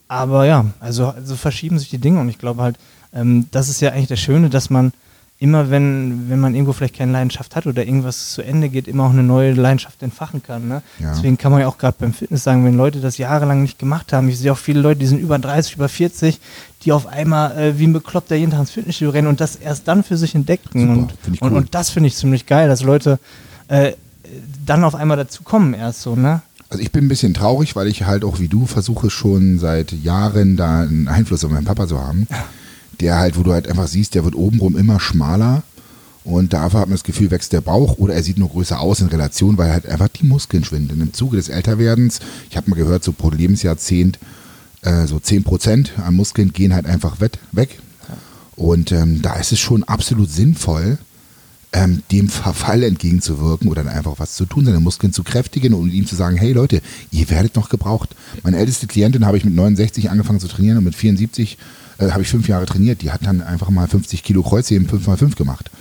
aber ja, also, also verschieben sich die Dinge und ich glaube halt, ähm, das ist ja eigentlich das Schöne, dass man immer, wenn, wenn man irgendwo vielleicht keine Leidenschaft hat oder irgendwas zu Ende geht, immer auch eine neue Leidenschaft entfachen kann. Ne? Ja. Deswegen kann man ja auch gerade beim Fitness sagen, wenn Leute das jahrelang nicht gemacht haben, ich sehe auch viele Leute, die sind über 30, über 40, die auf einmal äh, wie ein Bekloppter jeden Tag ins Fitnessstudio rennen und das erst dann für sich entdecken. Super, und, ich und, cool. und das finde ich ziemlich geil, dass Leute äh, dann auf einmal dazu kommen erst so, ne? Also ich bin ein bisschen traurig, weil ich halt auch wie du versuche schon seit Jahren da einen Einfluss auf meinen Papa zu haben. Der halt, wo du halt einfach siehst, der wird obenrum immer schmaler und da hat man das Gefühl, wächst der Bauch oder er sieht nur größer aus in Relation, weil halt einfach die Muskeln schwinden. Im Zuge des Älterwerdens, ich habe mal gehört, so pro Lebensjahrzehnt, äh, so 10 Prozent an Muskeln gehen halt einfach weg. weg. Und ähm, da ist es schon absolut sinnvoll, ähm, dem Verfall entgegenzuwirken oder dann einfach was zu tun, seine Muskeln zu kräftigen und ihm zu sagen, hey Leute, ihr werdet noch gebraucht. Meine älteste Klientin habe ich mit 69 angefangen zu trainieren und mit 74 äh, habe ich fünf Jahre trainiert. Die hat dann einfach mal 50 Kilo Kreuzheben 5x5 gemacht.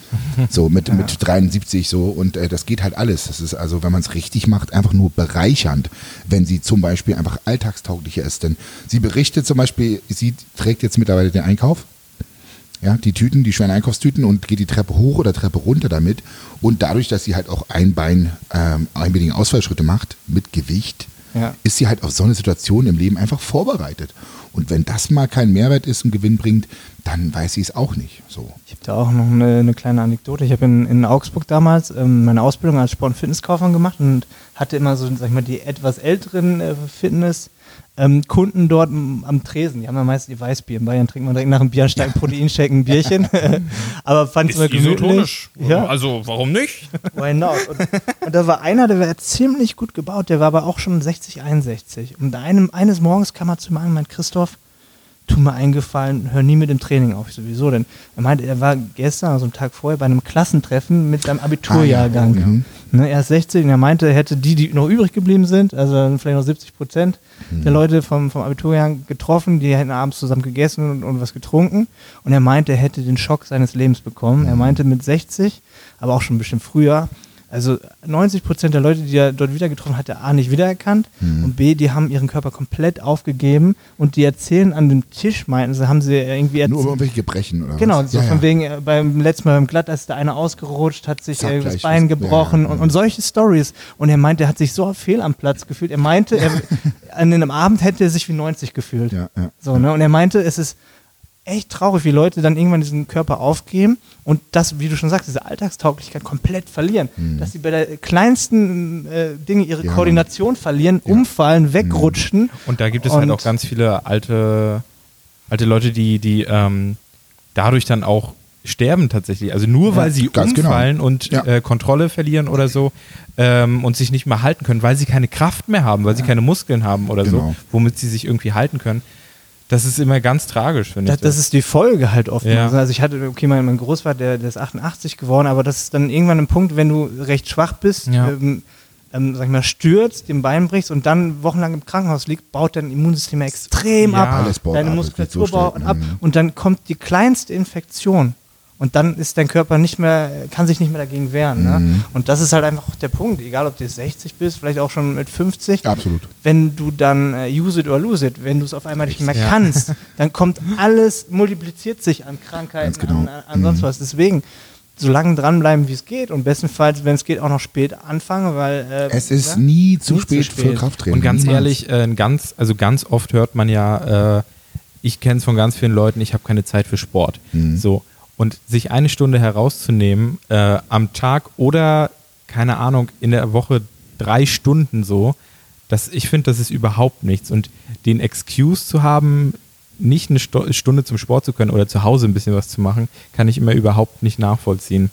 So mit, mit 73 so und äh, das geht halt alles. Das ist also, wenn man es richtig macht, einfach nur bereichernd, wenn sie zum Beispiel einfach alltagstauglicher ist. Denn sie berichtet zum Beispiel, sie trägt jetzt mittlerweile den Einkauf ja, die Tüten, die schweren Einkaufstüten und geht die Treppe hoch oder Treppe runter damit. Und dadurch, dass sie halt auch Einbein, ähm, einbeinige Ausfallschritte macht mit Gewicht, Ja. ist sie halt auf so eine Situation im Leben einfach vorbereitet. Und wenn das mal kein Mehrwert ist und Gewinn bringt, dann weiß sie es auch nicht. So. Ich habe da auch noch eine, eine kleine Anekdote. Ich habe in, in Augsburg damals ähm, meine Ausbildung als Sport- und Fitnesskaufmann gemacht und hatte immer so, sag ich mal, die etwas älteren äh, Fitness- ähm, Kunden dort am Tresen. Die haben ja meistens ihr Weißbier. In Bayern trinkt man direkt nach dem Biersteig Proteinshake ein Bierchen. Aber fand es isotonisch. gemütlich. Ja, Also, warum nicht? why not? Und, und da war einer, der war ziemlich gut gebaut. Der war aber auch schon 60, 61. Und einem, eines Morgens kam er zu mir an und meinte, Christoph, tu mir eingefallen, hör nie mit dem Training auf. Ich so, wieso denn? Er meinte, er war gestern, also einen Tag vorher, bei einem Klassentreffen mit seinem Abiturjahrgang. Ah, ja, mhm. ne, er ist 60 und er meinte, er hätte die, die noch übrig geblieben sind, also vielleicht noch 70 Prozent Mhm. der Leute vom, vom Abiturjahrgang getroffen, die hätten abends zusammen gegessen und, und was getrunken. Und er meinte, er hätte den Schock seines Lebens bekommen. Mhm. Er meinte mit 60, aber auch schon ein bisschen früher, also 90 Prozent der Leute, die er dort wieder getroffen hat, er A nicht wiedererkannt Mhm. und B, die haben ihren Körper komplett aufgegeben und die erzählen an dem Tisch, meinten sie, haben sie irgendwie Nur erzählt. über irgendwelche Gebrechen oder Genau, was? so Ja, von ja. wegen äh, beim letzten Mal beim Glatteis ist der eine ausgerutscht, hat sich Zack, äh, das Bein was. gebrochen Ja. Und, und solche Stories. Und er meinte, er hat sich so fehl am Platz gefühlt. Er meinte, er, an einem Abend hätte er sich wie 90 gefühlt. So, ne? Und er meinte, es ist echt traurig, wie Leute dann irgendwann diesen Körper aufgeben und das, wie du schon sagst, diese Alltagstauglichkeit komplett verlieren. Dass sie bei der kleinsten äh, Dinge ihre Mhm. Ja. Koordination verlieren, umfallen, wegrutschen. Und da gibt es halt auch ganz viele alte, alte Leute, die, die ähm, dadurch dann auch sterben tatsächlich. Also nur weil sie ganz genau. umfallen und Ja. äh, Kontrolle verlieren oder so ähm, und sich nicht mehr halten können, weil sie keine Kraft mehr haben, weil sie keine Muskeln haben oder Genau. so, womit sie sich irgendwie halten können. Das ist immer ganz tragisch, finde Das, ich. das ist die Folge halt oft. Ja. Also ich hatte, okay, mein, mein Großvater, der, der ist 88 geworden, aber das ist dann irgendwann ein Punkt, wenn du recht schwach bist, Ja. ähm, ähm, sag ich mal, stürzt, den Bein brichst und dann wochenlang im Krankenhaus liegt, baut dein Immunsystem extrem Ja, ab. alles baut Deine ab, das so Muskulatur baut ab. Mhm. Und dann kommt die kleinste Infektion Und dann ist dein Körper nicht mehr, kann sich nicht mehr dagegen wehren. Ne? Mhm. Und das ist halt einfach der Punkt, egal ob du jetzt 60 bist, vielleicht auch schon mit 50. Absolut. Wenn du dann äh, use it or lose it, wenn du es auf einmal nicht mehr Ja. kannst, dann kommt alles, multipliziert sich an Krankheiten, genau. an, an, an sonst Mhm. was. Deswegen, so lange dranbleiben, wie es geht und bestenfalls, wenn es geht, auch noch spät anfangen, weil äh, Es ist ja, nie zu Nie zu spät spät. für Krafttraining. Und ganz Niemals. ehrlich, äh, ganz, also ganz oft hört man ja, äh, ich kenne es von ganz vielen Leuten, ich habe keine Zeit für Sport. Mhm. So. Und sich eine Stunde herauszunehmen äh, am Tag oder, keine Ahnung, in der Woche drei Stunden so, das, ich finde, das ist überhaupt nichts. Und den Excuse zu haben, nicht eine Sto Stunde zum Sport zu können oder zu Hause ein bisschen was zu machen, kann ich immer überhaupt nicht nachvollziehen.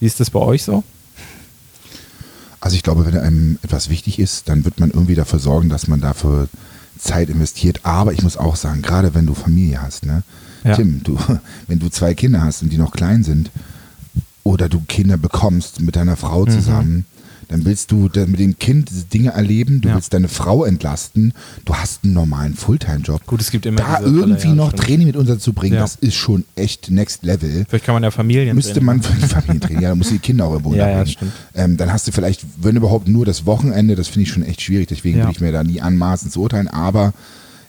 Wie ist das bei euch so? Also ich glaube, wenn einem etwas wichtig ist, dann wird man irgendwie dafür sorgen, dass man dafür Zeit investiert. Aber ich muss auch sagen, gerade wenn du Familie hast, ne? Ja. Tim, du, wenn du zwei Kinder hast und die noch klein sind oder du Kinder bekommst mit deiner Frau Mhm. zusammen, dann willst du mit dem Kind diese Dinge erleben, du Ja. willst deine Frau entlasten, du hast einen normalen Fulltime-Job. Gut, es gibt immer Da irgendwie ja, noch stimmt. Training mit unterzubringen, Ja. das ist schon echt next level. Vielleicht kann man ja Familien Müsste man für die Familientraining, ja, da musst du die Kinder auch irgendwo Ja, ja, stimmt. Ähm, dann hast du vielleicht, wenn überhaupt nur das Wochenende, das finde ich schon echt schwierig, deswegen würde ich mir da nie anmaßen zu urteilen, aber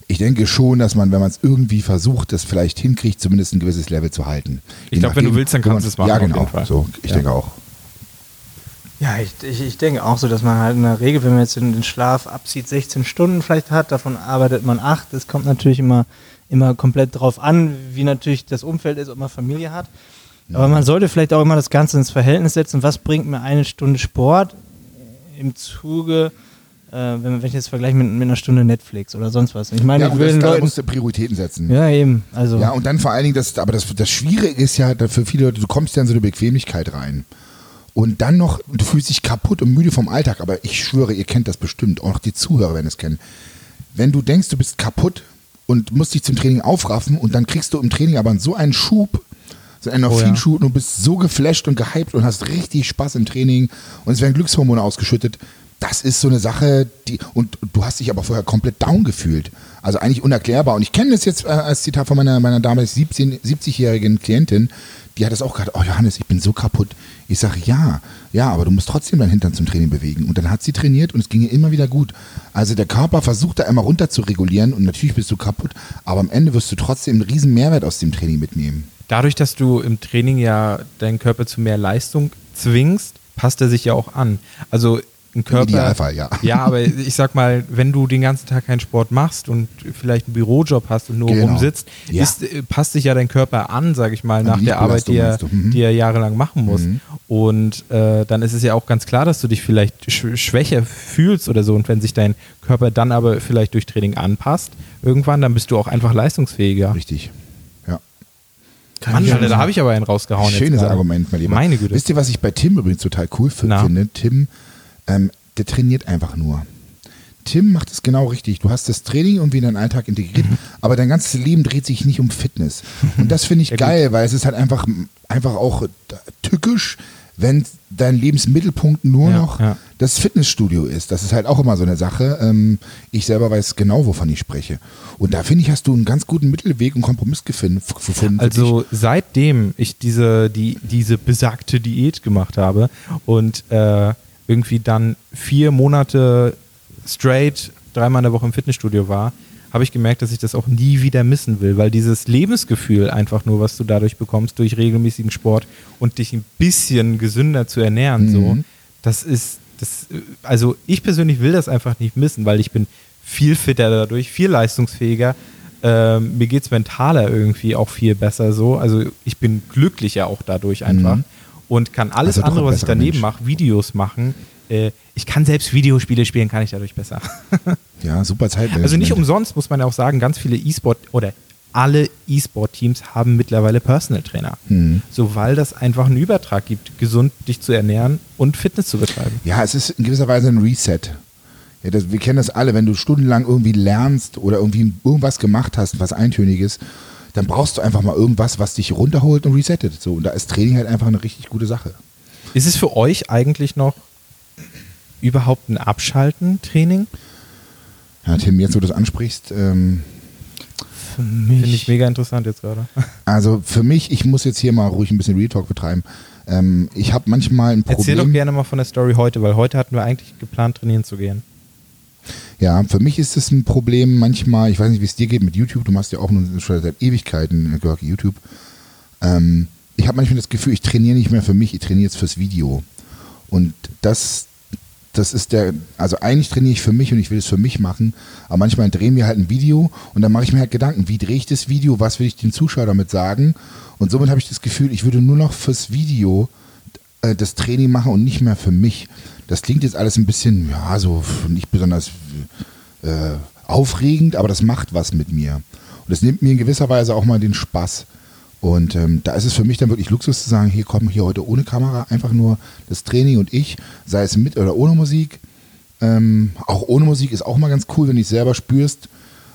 ich denke schon, dass man, wenn man es irgendwie versucht, das vielleicht hinkriegt, zumindest ein gewisses Level zu halten. Ich Je glaub, wenn du willst, dann kannst man- du es machen, Ja, auf genau, jeden Fall. so, ich Ja. denke auch. Ja, ich, ich, ich denke auch so, dass man halt in der Regel, wenn man jetzt den, den Schlaf abzieht, 16 Stunden vielleicht hat, davon arbeitet man 8. Es kommt natürlich immer, immer komplett drauf an, wie natürlich das Umfeld ist, ob man Familie hat. Aber man sollte vielleicht auch immer das Ganze ins Verhältnis setzen. Was bringt mir eine Stunde Sport im Zuge, äh, wenn, wenn ich jetzt vergleiche mit, mit einer Stunde Netflix oder sonst was? Ich meine, Ja, ich will das, Leuten. musst du Prioritäten setzen. Ja, eben. Also, Ja, und dann vor allen Dingen, das, aber das, das Schwierige ist ja für viele Leute, du kommst ja in so eine Bequemlichkeit rein. Und dann noch, du fühlst dich kaputt und müde vom Alltag, aber ich schwöre, ihr kennt das bestimmt, auch die Zuhörer werden es kennen. Wenn du denkst, du bist kaputt und musst dich zum Training aufraffen und dann kriegst du im Training aber so einen Schub, so einen Oh ja. Endorphinschub und du bist so geflasht und gehypt und hast richtig Spaß im Training und es werden Glückshormone ausgeschüttet. Das ist so eine Sache, die, und du hast dich aber vorher komplett down gefühlt. Also eigentlich unerklärbar. Und ich kenne das jetzt äh, als Zitat von meiner, meiner damals 17, 70-jährigen Klientin, die hat das auch gerade, oh Johannes, ich bin so kaputt. Ich sage, ja, ja, aber du musst trotzdem deinen Hintern zum Training bewegen. Und dann hat sie trainiert und es ging ihr immer wieder gut. Also der Körper versucht da einmal runter zu regulieren und natürlich bist du kaputt, aber am Ende wirst du trotzdem einen riesen Mehrwert aus dem Training mitnehmen. Dadurch, dass du im Training ja deinen Körper zu mehr Leistung zwingst, passt er sich ja auch an. Also ein Körper. Idealfall, ja. Ja, aber ich sag mal, wenn du den ganzen Tag keinen Sport machst und vielleicht einen Bürojob hast und nur Genau. rumsitzt, Ja. ist, äh, passt sich ja dein Körper an, sag ich mal, An nach der Arbeit, die er? Mhm. die er jahrelang machen muss. Mhm. Und äh, dann ist es ja auch ganz klar, dass du dich vielleicht sch schwächer fühlst oder so. Und wenn sich dein Körper dann aber vielleicht durch Training anpasst, irgendwann, dann bist du auch einfach leistungsfähiger. Richtig. Ja. Mann, Alter, da habe ich aber einen rausgehauen. Schönes. Argument, mein Lieber. Meine Güte. Wisst ihr, was ich bei Tim übrigens total cool Na? finde? Tim, ähm, der trainiert einfach nur. Tim macht es genau richtig. Du hast das Training irgendwie in deinen Alltag integriert, aber dein ganzes Leben dreht sich nicht um Fitness. Und das finde ich Ja, geil, weil es ist halt einfach, einfach auch tückisch, wenn dein Lebensmittelpunkt nur Ja, noch ja. das Fitnessstudio ist. Das ist halt auch immer so eine Sache. Ähm, ich selber weiß genau, wovon ich spreche. Und da finde ich, hast du einen ganz guten Mittelweg und Kompromiss gefunden. Also seitdem ich diese, die, diese besagte Diät gemacht habe und äh, irgendwie dann vier Monate straight dreimal in der Woche im Fitnessstudio war, habe ich gemerkt, dass ich das auch nie wieder missen will, weil dieses Lebensgefühl einfach nur, was du dadurch bekommst, durch regelmäßigen Sport und dich ein bisschen gesünder zu ernähren, so, Mhm. das ist, das, also ich persönlich will das einfach nicht missen, weil ich bin viel fitter dadurch, viel leistungsfähiger. Ähm, mir geht es mentaler irgendwie auch viel besser so. Also ich bin glücklicher auch dadurch einfach Mhm. Und kann alles Also andere, was ich daneben Mensch. mache, Videos machen. Äh, ich kann selbst Videospiele spielen, kann ich dadurch besser. ja, super Zeit. Also nicht umsonst muss man ja auch sagen, ganz viele E-Sport oder alle E-Sport-Teams haben mittlerweile Personal Trainer. Mhm. So, weil das einfach einen Übertrag gibt, gesund dich zu ernähren und Fitness zu betreiben. Ja, es ist in gewisser Weise ein Reset. Ja, das, wir kennen das alle, wenn du stundenlang irgendwie lernst oder irgendwie irgendwas gemacht hast, was Eintöniges, dann brauchst du einfach mal irgendwas, was dich runterholt und resettet. So, und da ist Training halt einfach eine richtig gute Sache. Ist es für euch eigentlich noch überhaupt ein Abschalten-Training? Ja, Tim, jetzt wo du das ansprichst, ähm, Für mich. Finde ich mega interessant jetzt gerade. Also für mich, ich muss jetzt hier mal ruhig ein bisschen Real Talk betreiben. Ähm, ich habe manchmal ein Problem. Erzähl doch gerne mal von der Story heute, weil heute hatten wir eigentlich geplant, trainieren zu gehen. Ja, für mich ist es ein Problem manchmal, ich weiß nicht, wie es dir geht mit YouTube, du machst ja auch nun schon seit Ewigkeiten äh, Görki YouTube. Ähm, ich habe manchmal das Gefühl, ich trainiere nicht mehr für mich, ich trainiere jetzt fürs Video. Und das, das ist der, also eigentlich trainiere ich für mich und ich will es für mich machen, aber manchmal drehen wir halt ein Video und dann mache ich mir halt Gedanken, wie drehe ich das Video, was will ich den Zuschauer damit sagen? Und somit habe ich das Gefühl, ich würde nur noch fürs Video äh, das Training machen und nicht mehr für mich. Das klingt jetzt alles ein bisschen, ja, so nicht besonders äh, aufregend, aber das macht was mit mir. Und das nimmt mir in gewisser Weise auch mal den Spaß. Und ähm, da ist es für mich dann wirklich Luxus zu sagen, hier kommen hier heute ohne Kamera, einfach nur das Training und ich, sei es mit oder ohne Musik. Ähm, auch ohne Musik ist auch mal ganz cool, wenn du es selber spürst.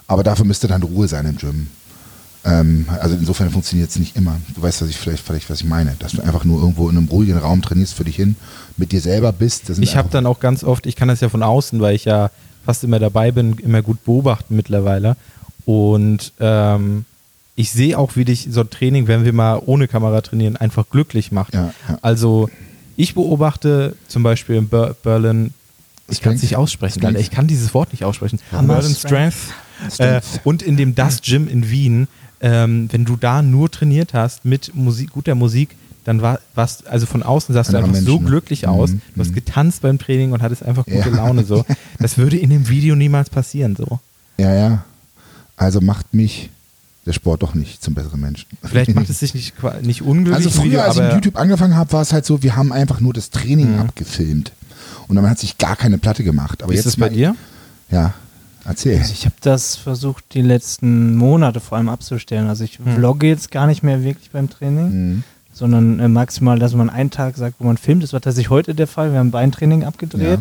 Aber dafür müsste dann Ruhe sein im Gym. Ähm, also insofern funktioniert es nicht immer. Du weißt, was ich vielleicht, vielleicht, was ich meine. Dass du einfach nur irgendwo in einem ruhigen Raum trainierst für dich hin, mit dir selber bist. Ich habe dann auch ganz oft, ich kann das ja von außen, weil ich ja fast immer dabei bin, immer gut beobachten mittlerweile. Und ähm, ich sehe auch, wie dich so ein Training, wenn wir mal ohne Kamera trainieren, einfach glücklich macht. Ja, ja. Also ich beobachte zum Beispiel in Ber Berlin, ich kann es nicht aussprechen? Alter, ich kann dieses Wort nicht aussprechen. Berlin Strength. Äh, Strength. und in dem Das Gym in Wien, ähm, wenn du da nur trainiert hast mit Musik, guter Musik, dann war was, also von außen sahst du einfach so Menschen. glücklich aus. Mhm, Du hast mhm. getanzt beim Training und hattest einfach gute Ja. Laune so. Das würde in dem Video niemals passieren so. Ja, ja. Also macht mich der Sport doch nicht zum besseren Menschen. Vielleicht macht es sich nicht, nicht unglücklich. Also früher, Video, als ich mit YouTube angefangen habe, war es halt so, wir haben einfach nur das Training Mhm. abgefilmt. Und dann hat sich gar keine Platte gemacht. Aber wie jetzt ist das bei dir? Ja, erzähl. Also ich habe das versucht, die letzten Monate vor allem abzustellen. Also ich Hm. vlogge jetzt gar nicht mehr wirklich beim Training, Mhm. sondern äh, maximal, dass man einen Tag sagt, wo man filmt. Das war tatsächlich heute der Fall. Wir haben Beintraining abgedreht.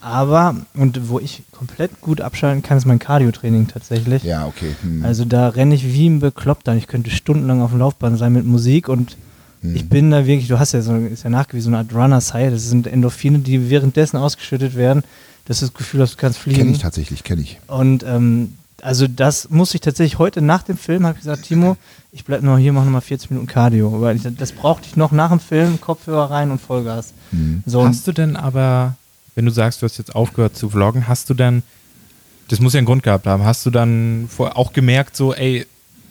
Aber, und wo ich komplett gut abschalten kann, ist mein Cardio-Training tatsächlich. Ja, okay. Mhm. Also da renne ich wie ein Bekloppter. Ich könnte stundenlang auf dem Laufbahn sein mit Musik und Mhm. ich bin da wirklich, du hast ja so, ist ja nachgewiesen, so eine Art Runner-Side. Das sind Endorphine, die währenddessen ausgeschüttet werden, dass du das Gefühl hast, du kannst fliegen. Kenne ich tatsächlich, kenne ich. Und ähm, also das muss ich tatsächlich heute nach dem Film, habe ich gesagt, Timo, ich bleib noch hier, mach noch mal 40 Minuten Cardio. Weil ich, das brauchte ich noch nach dem Film, Kopfhörer rein und Vollgas. Mhm. So, und Hast du denn aber, wenn du sagst, du hast jetzt aufgehört zu vloggen, hast du dann, das muss ja einen Grund gehabt haben, hast du dann vor, auch gemerkt, so, ey,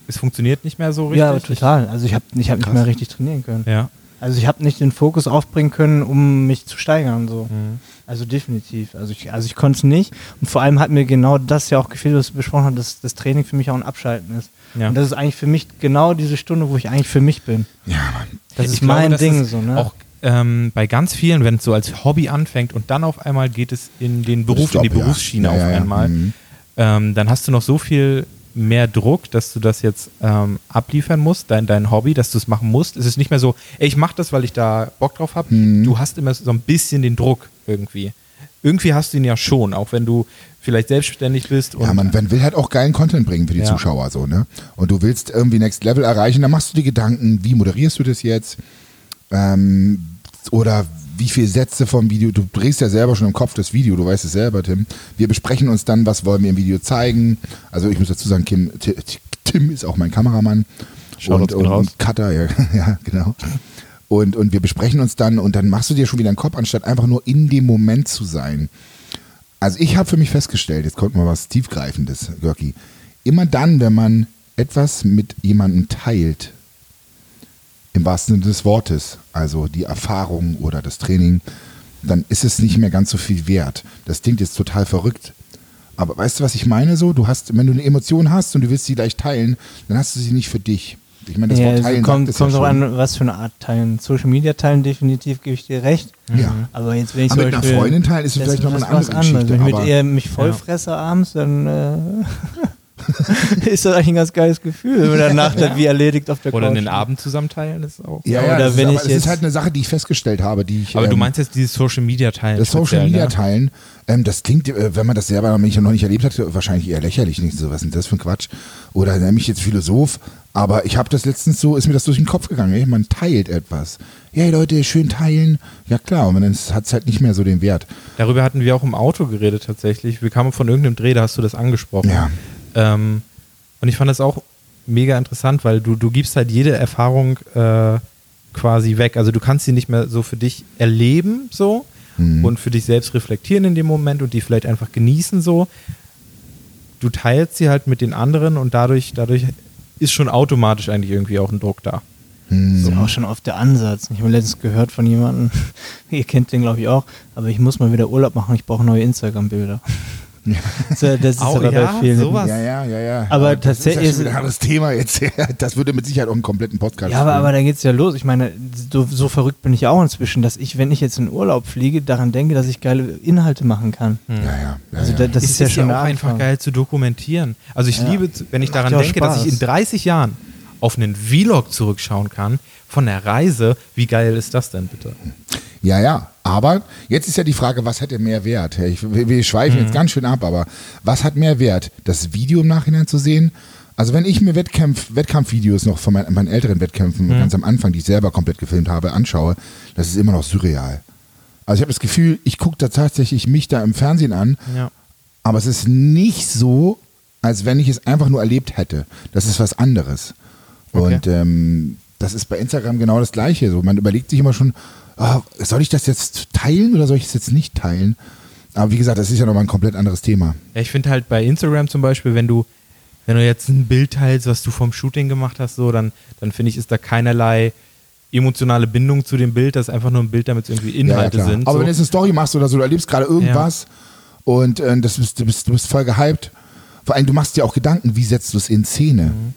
es funktioniert nicht mehr so richtig? ja, total. Also ich habe ich hab nicht mehr richtig trainieren können. Ja. Also ich habe nicht den Fokus aufbringen können, um mich zu steigern. So. Mhm. Also definitiv. Also ich, also ich konnte es nicht. Und vor allem hat mir genau das ja auch gefehlt, was wir besprochen haben, dass das Training für mich auch ein Abschalten ist. Ja. Und das ist eigentlich für mich genau diese Stunde, wo ich eigentlich für mich bin. Ja, Mann. Das Ich ist glaube, mein das Ding ist so, ne? Auch ähm, bei ganz vielen, wenn es so als Hobby anfängt und dann auf einmal geht es in den Beruf, in die. Berufsschiene Ja, auf einmal, Mhm. ähm, dann hast du noch so viel mehr Druck, dass du das jetzt ähm, abliefern musst, dein, dein Hobby, dass du es machen musst. Es ist nicht mehr so, ey, ich mache das, weil ich da Bock drauf habe. Mhm. Du hast immer so ein bisschen den Druck irgendwie. Irgendwie hast du ihn ja schon, auch wenn du vielleicht selbstständig bist. Ja, man, man will halt auch geilen Content bringen für die Ja. Zuschauer so, ne? Und du willst irgendwie Next Level erreichen, dann machst du dir Gedanken, wie moderierst du das jetzt? Ähm, oder wie viele Sätze vom Video, du drehst ja selber schon im Kopf das Video, du weißt es selber, Tim. Wir besprechen uns dann, was wollen wir im Video zeigen. Also ich muss dazu sagen, Kim, Ti- Ti- Tim ist auch mein Kameramann Shoutouts und, und, und Cutter, ja, ja genau. Und, und wir besprechen uns dann und dann machst du dir schon wieder einen Kopf, anstatt einfach nur in dem Moment zu sein. Also ich habe für mich festgestellt, jetzt kommt mal was tiefgreifendes, Görki. Immer dann, wenn man etwas mit jemandem teilt, im wahrsten Sinne des Wortes, also die Erfahrung oder das Training, dann ist es nicht mehr ganz so viel wert. Das klingt jetzt total verrückt. Aber weißt du, was ich meine so? Du hast, wenn du eine Emotion hast und du willst sie gleich teilen, dann hast du sie nicht für dich. Ich meine, das ja, Wort also teilen kommt, es kommt ja auch an, was für eine Art teilen. Social Media teilen, definitiv gebe ich dir recht. Ja. Aber jetzt, wenn ich Aber mit einer Freundin teilen ist das- vielleicht noch das eine andere Geschichte, Wenn ich mit ihr mich vollfresse abends, dann äh, ist das eigentlich ein ganz geiles Gefühl, wenn man danach dann wie erledigt auf der oder Couch den. Abend zusammen teilen ist auch. Ja, Ja, ja, oder das wenn ist, ich aber ist halt eine Sache, die ich festgestellt habe, die ich. Aber du ähm, meinst jetzt dieses Social Media teilen. Das Social Media ne? teilen, ähm, das klingt, äh, wenn man das selber noch nicht, erlebt hat, wahrscheinlich eher lächerlich. Nicht so, was ist denn das für ein Quatsch? Oder nenne mich jetzt Philosoph, aber ich habe das letztens so, ist mir das durch den Kopf gegangen. Ey, man teilt etwas. Ja, Leute, schön teilen. Ja klar, und dann hat es halt nicht mehr so den Wert. Darüber hatten wir auch im Auto geredet tatsächlich. Wir kamen von irgendeinem Dreh, da hast du das angesprochen. Ja. Ähm, Und ich fand das auch mega interessant, weil du, du gibst halt jede Erfahrung äh, quasi weg. Also du kannst sie nicht mehr so für dich erleben, so Mhm. und für dich selbst reflektieren in dem Moment und die vielleicht einfach genießen, so. Du teilst sie halt mit den anderen und dadurch, dadurch ist schon automatisch eigentlich irgendwie auch ein Druck da. Das ist ja auch schon oft der Ansatz. Ich habe letztens gehört von jemandem, ihr kennt den glaube ich auch, aber ich muss mal wieder Urlaub machen, ich brauche neue Instagram-Bilder. Ja. So, das ist aber ja, bei vielen. sowas. Ja, ja, ja, ja. Aber das tatsächlich ist ja ist- ein anderes Thema jetzt. Das würde mit Sicherheit auch einen kompletten Podcast Ja, aber, aber da geht's ja los. Ich meine, so, so verrückt bin ich auch inzwischen, dass ich, wenn ich jetzt in Urlaub fliege, daran denke, dass ich geile Inhalte machen kann. Ja, ja. ja, Also da, das es ist ja schon auch einfach geil zu dokumentieren. Also ich Ja. liebe, wenn ich daran denke, dass ich Spaß. in 30 Jahren auf einen Vlog zurückschauen kann von der Reise. Wie geil ist das denn bitte? Ja, ja. Aber jetzt ist ja die Frage, was hätte mehr Wert? Ich, wir, schweifen Mhm. jetzt ganz schön ab, aber was hat mehr Wert? Das Video im Nachhinein zu sehen? Also wenn ich mir Wettkampf, Wettkampfvideos noch von meinen, meinen älteren Wettkämpfen Mhm. ganz am Anfang, die ich selber komplett gefilmt habe, anschaue, das ist immer noch surreal. Also ich habe das Gefühl, ich gucke da tatsächlich mich da im Fernsehen an, Ja. aber es ist nicht so, als wenn ich es einfach nur erlebt hätte. Das ist was anderes. Okay. Und ähm, das ist bei Instagram genau das Gleiche. So, man überlegt sich immer schon, soll ich das jetzt teilen oder soll ich es jetzt nicht teilen? Aber wie gesagt, das ist ja nochmal ein komplett anderes Thema. Ja, ich finde halt bei Instagram zum Beispiel, wenn du, wenn du jetzt ein Bild teilst, was du vom Shooting gemacht hast, so, dann, dann finde ich, ist da keinerlei emotionale Bindung zu dem Bild. Das ist einfach nur ein Bild, damit es irgendwie Inhalte ja, ja, sind. Aber so. wenn du jetzt eine Story machst oder so, du erlebst gerade irgendwas und äh, das bist, du, bist, du bist voll gehypt. Vor allem, du machst dir auch Gedanken, wie setzt du es in Szene? Mhm.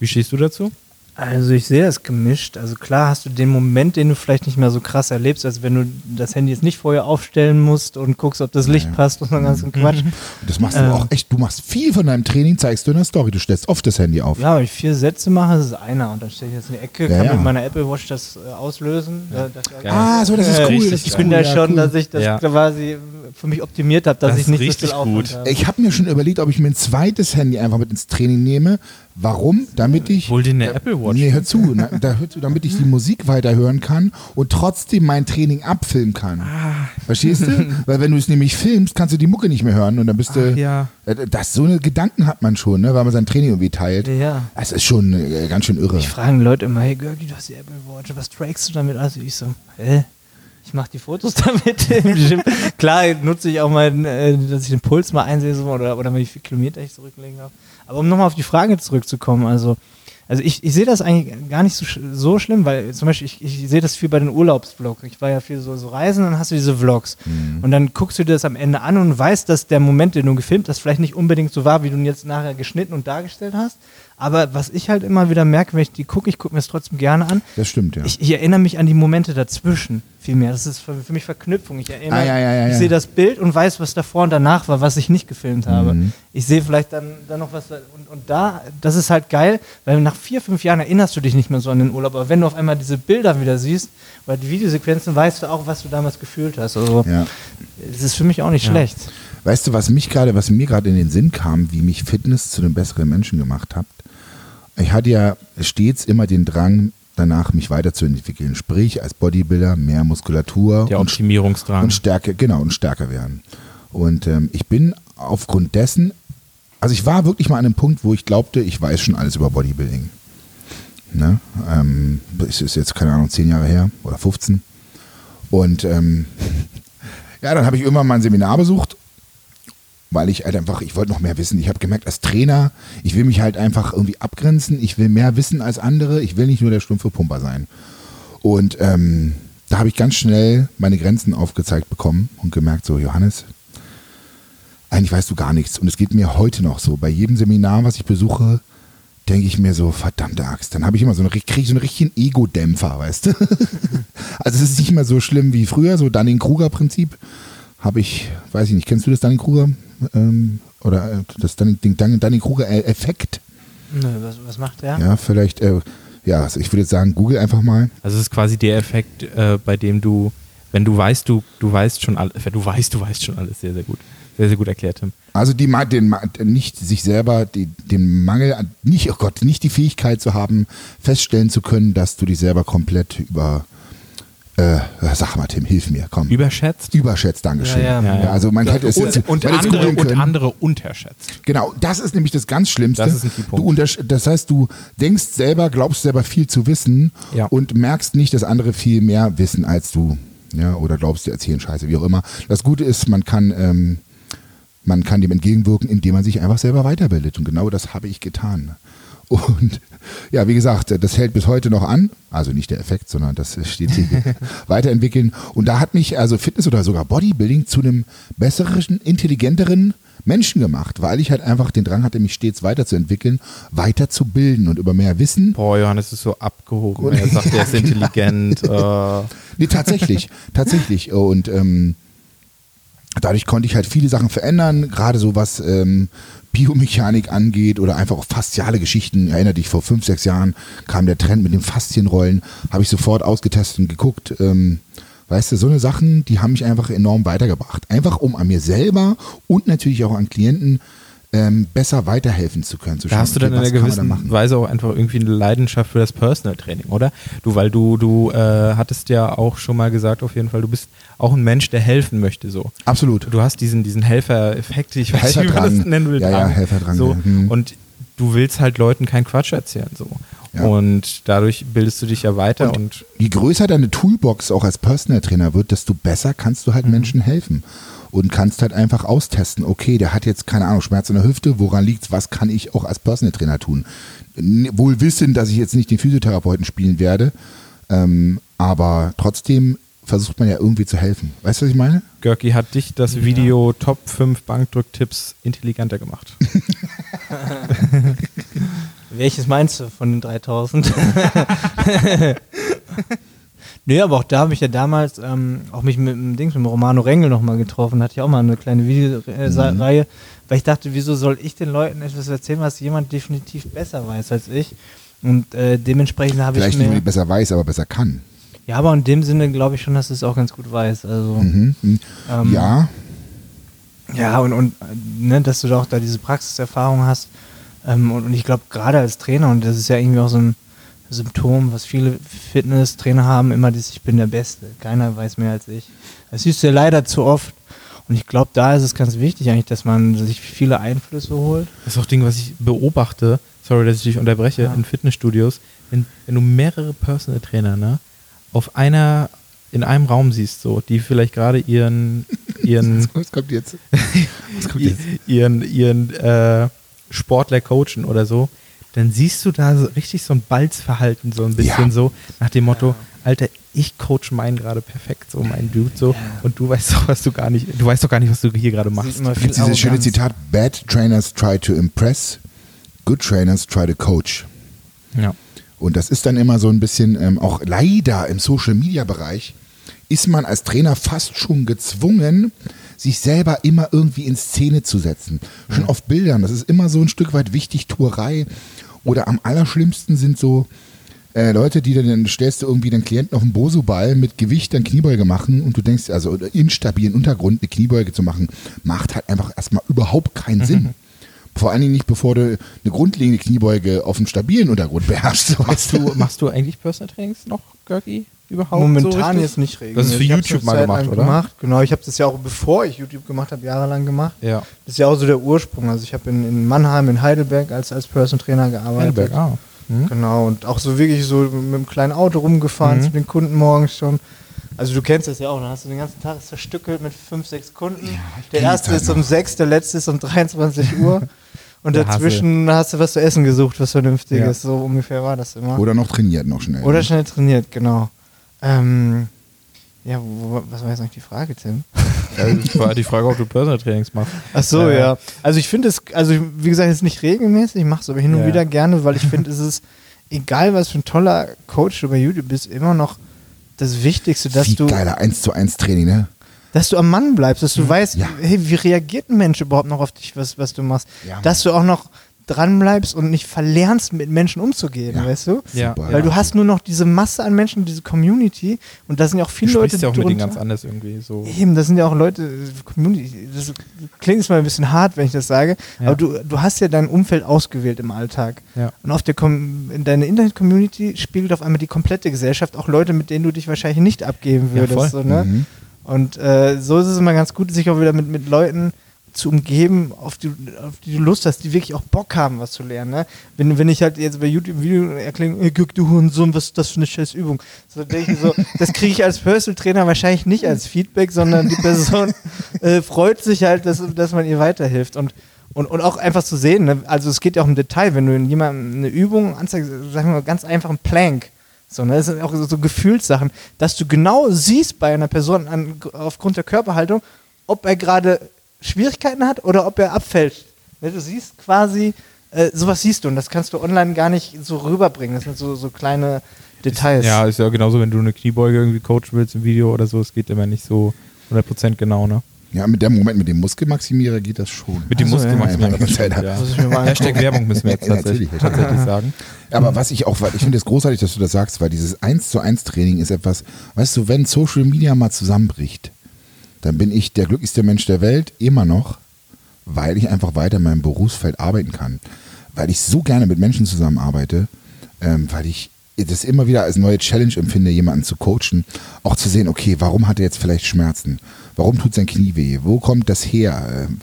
Wie stehst du dazu? Also ich sehe das gemischt. Also klar hast du den Moment, den du vielleicht nicht mehr so krass erlebst, als wenn du das Handy jetzt nicht vorher aufstellen musst und guckst, ob das Licht Ja. passt und so einen ganzen Quatsch. Und das machst du Ähm. auch echt, du machst viel von deinem Training, zeigst du in der Story. Du stellst oft das Handy auf. Ja, wenn ich vier Sätze mache, das ist einer und dann stelle ich jetzt in die Ecke, Ja, kann ja. mit meiner Apple Watch das äh, auslösen. Ja. dass ich- Ah, so, das ist Äh, cool. Das ist Ich cool. bin da ja, schon, cool. dass ich das Ja. quasi für mich optimiert habe, dass Das ich nicht so richtig viel Aufwand gut. habe. Ich habe mir schon überlegt, ob ich mir ein zweites Handy einfach mit ins Training nehme. Warum? Damit ich. Hol dir eine Apple Watch. Nee, hör zu. Na, da, hör zu damit ich die Musik weiterhören kann und trotzdem mein Training abfilmen kann. Ah. Verstehst du? Weil wenn du es nämlich filmst, kannst du die Mucke nicht mehr hören und dann bist du. Ach, ja. Äh, Das, so eine Gedanken hat man schon, ne, weil man sein Training irgendwie teilt. Ja. Das ist schon äh, ganz schön irre. Ich fragen Leute immer, hey Görgi, du hast die Apple Watch, was trackst du damit? Also ich so, hä? Ich mache die Fotos damit im Gym. Klar nutze ich auch mal, äh, dass ich den Puls mal einsehe oder, oder mal wie viele Kilometer ich zurückgelegen habe. Aber um nochmal auf die Frage zurückzukommen, also, also ich, ich sehe das eigentlich gar nicht so, so schlimm, weil zum Beispiel ich, ich sehe das viel bei den Urlaubsvlogs. Ich war ja viel so, so Reisen, dann hast du diese Vlogs. Und dann guckst du dir das am Ende an und weißt, dass der Moment, den du gefilmt hast, vielleicht nicht unbedingt so war, wie du ihn jetzt nachher geschnitten und dargestellt hast. Aber was ich halt immer wieder merke, wenn ich die gucke, ich gucke mir das trotzdem gerne an. Das stimmt, ja. Ich, ich erinnere mich an die Momente dazwischen viel mehr. Das ist für, für mich Verknüpfung. Ich erinnere, Ah, ja, ja, ja, ich ja. sehe das Bild und weiß, was davor und danach war, was ich nicht gefilmt habe. Mhm. Ich sehe vielleicht dann, dann noch was und, und da, das ist halt geil, weil nach vier, fünf Jahren erinnerst du dich nicht mehr so an den Urlaub. Aber wenn du auf einmal diese Bilder wieder siehst, oder die Videosequenzen, weißt du auch, was du damals gefühlt hast. Also, ja. es ist für mich auch nicht Ja. schlecht. Weißt du, was mich gerade, was mir gerade in den Sinn kam, wie mich Fitness zu einem besseren Menschen gemacht hat? Ich hatte ja stets immer den Drang, danach mich weiterzuentwickeln. Sprich, als Bodybuilder mehr Muskulatur Der und, Optimierungsdrang. und Stärke, genau, und stärker werden. Und ähm, ich bin aufgrund dessen, also ich war wirklich mal an einem Punkt, wo ich glaubte, ich weiß schon alles über Bodybuilding. Ne? Ähm, das ist jetzt, keine Ahnung, zehn Jahre her oder 15. Und ähm, ja, dann habe ich irgendwann mal ein Seminar besucht, weil ich halt einfach, ich wollte noch mehr wissen. Ich habe gemerkt, als Trainer, ich will mich halt einfach irgendwie abgrenzen. Ich will mehr wissen als andere. Ich will nicht nur der stumpfe Pumper sein. Und ähm, da habe ich ganz schnell meine Grenzen aufgezeigt bekommen und gemerkt, so Johannes, eigentlich weißt du gar nichts. Und es geht mir heute noch so. Bei jedem Seminar, was ich besuche, denke ich mir so, verdammte Axt. Dann habe ich immer so eine, kriege ich so einen richtigen Ego-Dämpfer, weißt du? also es ist nicht mehr so schlimm wie früher, so Dunning-Kruger-Prinzip. Habe ich, weiß ich nicht, kennst du das Dunning-Kruger? Ähm, oder äh, das Dunning-Kruger-Effekt? Nö, was, was macht der? Ja, vielleicht, äh, ja, also ich würde jetzt sagen, google einfach mal. Also es ist quasi der Effekt, äh, bei dem du, wenn du weißt, du, du weißt schon alles, du weißt, du weißt schon alles, sehr, sehr gut. Sehr, sehr gut erklärt, Tim. Also die, den, nicht sich selber, die, den Mangel, an, nicht, oh Gott, nicht die Fähigkeit zu haben, feststellen zu können, dass du dich selber komplett über, äh, sag mal, Tim, hilf mir, komm. Überschätzt? Überschätzt, Dankeschön. Ja, ja. Ja, also man hätte es und, jetzt und, andere, und andere unterschätzt. Genau, das ist nämlich das ganz Schlimmste. Das ist ein. Du das heißt, du denkst selber, glaubst selber viel zu wissen Ja. und merkst nicht, dass andere viel mehr wissen als du. Ja, oder glaubst, die erzählen Scheiße, wie auch immer. Das Gute ist, man kann, ähm, man kann dem entgegenwirken, indem man sich einfach selber weiterbildet. Und genau das habe ich getan. Und ja, wie gesagt, das hält bis heute noch an. Also nicht der Effekt, sondern das stetige Weiterentwickeln. Und da hat mich also Fitness oder sogar Bodybuilding zu einem besseren, intelligenteren Menschen gemacht, weil ich halt einfach den Drang hatte, mich stets weiterzuentwickeln, weiterzubilden und über mehr Wissen. Boah, Johannes ist so abgehoben. Er sagt, er ist intelligent. Äh, Nee, tatsächlich, tatsächlich. Und ähm, dadurch konnte ich halt viele Sachen verändern, gerade so was ähm, Biomechanik angeht oder einfach auch fasziale Geschichten. Erinnere dich, vor fünf, sechs Jahren kam der Trend mit dem Faszienrollen, habe ich sofort ausgetestet und geguckt. Ähm, weißt du, so eine Sachen, die haben mich einfach enorm weitergebracht. Einfach um an mir selber und natürlich auch an Klienten ähm, besser weiterhelfen zu können. Zu Da schauen, hast du dann okay, in einer gewissen? Weise auch einfach irgendwie eine Leidenschaft für das Personal Training, oder? Du, weil du, du äh, hattest ja auch schon mal gesagt, auf jeden Fall, du bist auch ein Mensch, der helfen möchte, so. Absolut. Du hast diesen, diesen Helfer-Effekt, ich weiß nicht, wie man das nennen will. Ja, ja, Drang. Helferdrang, So. ja. Hm. Und du willst halt Leuten keinen Quatsch erzählen, so. Ja. Und dadurch bildest du dich ja weiter und, Und je größer deine Toolbox auch als Personal Trainer wird, desto besser kannst du halt Menschen helfen. Und kannst halt einfach austesten, okay, der hat jetzt, keine Ahnung, Schmerz in der Hüfte, woran liegt's, was kann ich auch als Personal Trainer tun? Wohl wissen, dass ich jetzt nicht den Physiotherapeuten spielen werde, ähm, aber trotzdem versucht man ja irgendwie zu helfen. Weißt du, was ich meine? Görki hat dich das Video Top 5 Bankdrücktipps intelligenter gemacht. Welches meinst du von den 3000? nee, aber auch da habe ich ja damals ähm, auch mich mit dem Dings, mit dem Romano Rengel nochmal getroffen, hatte ich auch mal eine kleine Videoreihe, weil ich dachte, wieso soll ich den Leuten etwas erzählen, was jemand definitiv besser weiß als ich? Und äh, dementsprechend habe ich Vielleicht nicht unbedingt besser weiß, aber besser kann. Ja, aber in dem Sinne glaube ich schon, dass es auch ganz gut weiß. Also Mhm. mhm. Ähm, ja, ja, und, und äh, ne, dass du da auch da diese Praxiserfahrung hast. Ähm, und, und ich glaube, gerade als Trainer, und das ist ja irgendwie auch so ein Symptom, was viele Fitnesstrainer haben, immer dieses, ich bin der Beste. Keiner weiß mehr als ich. Das siehst du ja leider zu oft. Und ich glaube, da ist es ganz wichtig eigentlich, dass man sich viele Einflüsse holt. Das ist auch Ding, was ich beobachte, sorry, dass ich dich unterbreche, Ja. in Fitnessstudios, wenn, wenn du mehrere Personal Trainer, ne, auf einer, in einem Raum siehst, so, die vielleicht gerade ihren, ihren, was kommt jetzt? Was kommt jetzt? ihren, ihren äh, Sportler coachen oder so, dann siehst du da so richtig so ein Balzverhalten, so ein bisschen Ja. so, nach dem Motto, Alter, ich coach meinen gerade perfekt, so mein Dude, so, und du weißt doch, was du gar nicht, du weißt doch gar nicht, was du hier gerade machst. Viel Gibt's dieses schöne. Zitat, Bad trainers try to impress, good trainers try to coach. Ja. Und das ist dann immer so ein bisschen, ähm, auch leider im Social-Media-Bereich, ist man als Trainer fast schon gezwungen, sich selber immer irgendwie in Szene zu setzen. Schon auf Bildern, das ist immer so ein Stück weit Wichtigtuerei. Oder am allerschlimmsten sind so äh, Leute, die dann, dann stellst du irgendwie den Klienten auf den Bosu-Ball mit Gewicht dann Kniebeuge machen und du denkst, also instabilen Untergrund eine Kniebeuge zu machen, macht halt einfach erstmal überhaupt keinen Sinn. Vor allen Dingen nicht, bevor du eine grundlegende Kniebeuge auf einem stabilen Untergrund beherrschst. Machst du, machst du eigentlich Personal Trainings noch, Görki? Überhaupt? Momentan so richtig? jetzt nicht regelmäßig. Das ist für YouTube mal gemacht, oder? Gemacht. Genau, ich habe das ja auch, bevor ich YouTube gemacht habe, jahrelang gemacht. Ja. Das ist ja auch so der Ursprung. Also ich habe in, in Mannheim, in Heidelberg als, als Person Trainer gearbeitet. Heidelberg, ah. Mhm. Genau, und auch so wirklich so mit einem kleinen Auto rumgefahren Mhm. zu den Kunden morgens schon. Also du kennst das ja auch, dann hast du den ganzen Tag zerstückelt mit fünf, sechs Kunden. ich der erste ist um sechs, der letzte ist um 23 Uhr. Und Der dazwischen hast du was zu essen gesucht, was Vernünftiges. Ja. So ungefähr war das immer. Oder noch trainiert, noch schnell. Oder schnell trainiert, genau. Ähm, ja, wo, was war jetzt eigentlich die Frage, Tim? Ja, war die Frage, ob du Personal Trainings machst. Ach so, Äh, ja. Also ich finde es, also wie gesagt, jetzt nicht regelmäßig, ich mache es aber hin und Ja. wieder gerne, weil ich finde, es ist, egal was für ein toller Coach du bei YouTube bist, immer noch das Wichtigste, dass Viel du, geiler 1 zu 1 Training, ne? dass du am Mann bleibst, dass du weißt, Ja. hey, wie reagiert ein Mensch überhaupt noch auf dich, was, was du machst? Ja. Dass du auch noch dranbleibst und nicht verlernst, mit Menschen umzugehen, Ja. weißt du? Ja. Super. Weil du hast nur noch diese Masse an Menschen, diese Community und da sind ja auch Du viele Leute sprichst ja auch mit denen ganz anders irgendwie so. Eben, das sind ja auch Leute, Community, das klingt jetzt mal ein bisschen hart, wenn ich das sage, Ja. aber du, du hast ja dein Umfeld ausgewählt im Alltag. Ja. Und auf der Com in deiner Internet-Community spiegelt auf einmal die komplette Gesellschaft auch Leute, mit denen du dich wahrscheinlich nicht abgeben Ja, würdest. voll. so, ne? Mhm. Und äh, so ist es immer ganz gut, sich auch wieder mit, mit Leuten zu umgeben, auf die, auf die du Lust hast, die wirklich auch Bock haben, was zu lernen. Ne? Wenn, wenn ich halt jetzt bei YouTube ein Video erkläre, ey, guck du Hurensohn, was ist das für eine scheiß Übung? So denke ich so, das kriege ich als Personal Trainer wahrscheinlich nicht als Feedback, sondern die Person äh, freut sich halt, dass, dass man ihr weiterhilft. Und, und, und auch einfach zu sehen, ne? also es geht ja auch im Detail, wenn du jemandem eine Übung anzeigst, sagen wir mal ganz einfach ein Plank, so, ne? Das sind auch so, so Gefühlssachen, dass du genau siehst bei einer Person an, aufgrund der Körperhaltung, ob er gerade Schwierigkeiten hat oder ob er abfällt. Du siehst quasi, äh, sowas siehst du und das kannst du online gar nicht so rüberbringen. Das sind so, so kleine Details. Ja, ist ja genauso, wenn du eine Kniebeuge irgendwie coachen willst im Video oder so, es geht immer nicht so 100% genau, ne? Ja, mit dem Moment mit dem Muskelmaximierer geht das schon. Mit dem so, ja. Muskelmaximierer. Ja, ja, ja. ja. Muss ich mir mal Hashtag. Werbung müssen wir jetzt tatsächlich, natürlich. tatsächlich sagen. Aber was ich auch, weil ich finde es großartig, dass du das sagst, weil dieses 1 zu 1 Training ist etwas, weißt du, wenn Social Media mal zusammenbricht, dann bin ich der glücklichste Mensch der Welt, immer noch, weil ich einfach weiter in meinem Berufsfeld arbeiten kann. Weil ich so gerne mit Menschen zusammenarbeite, ähm, weil ich das immer wieder als neue Challenge empfinde, jemanden zu coachen, auch zu sehen, okay, warum hat er jetzt vielleicht Schmerzen? Warum tut sein Knie weh? Wo kommt das her? Ähm,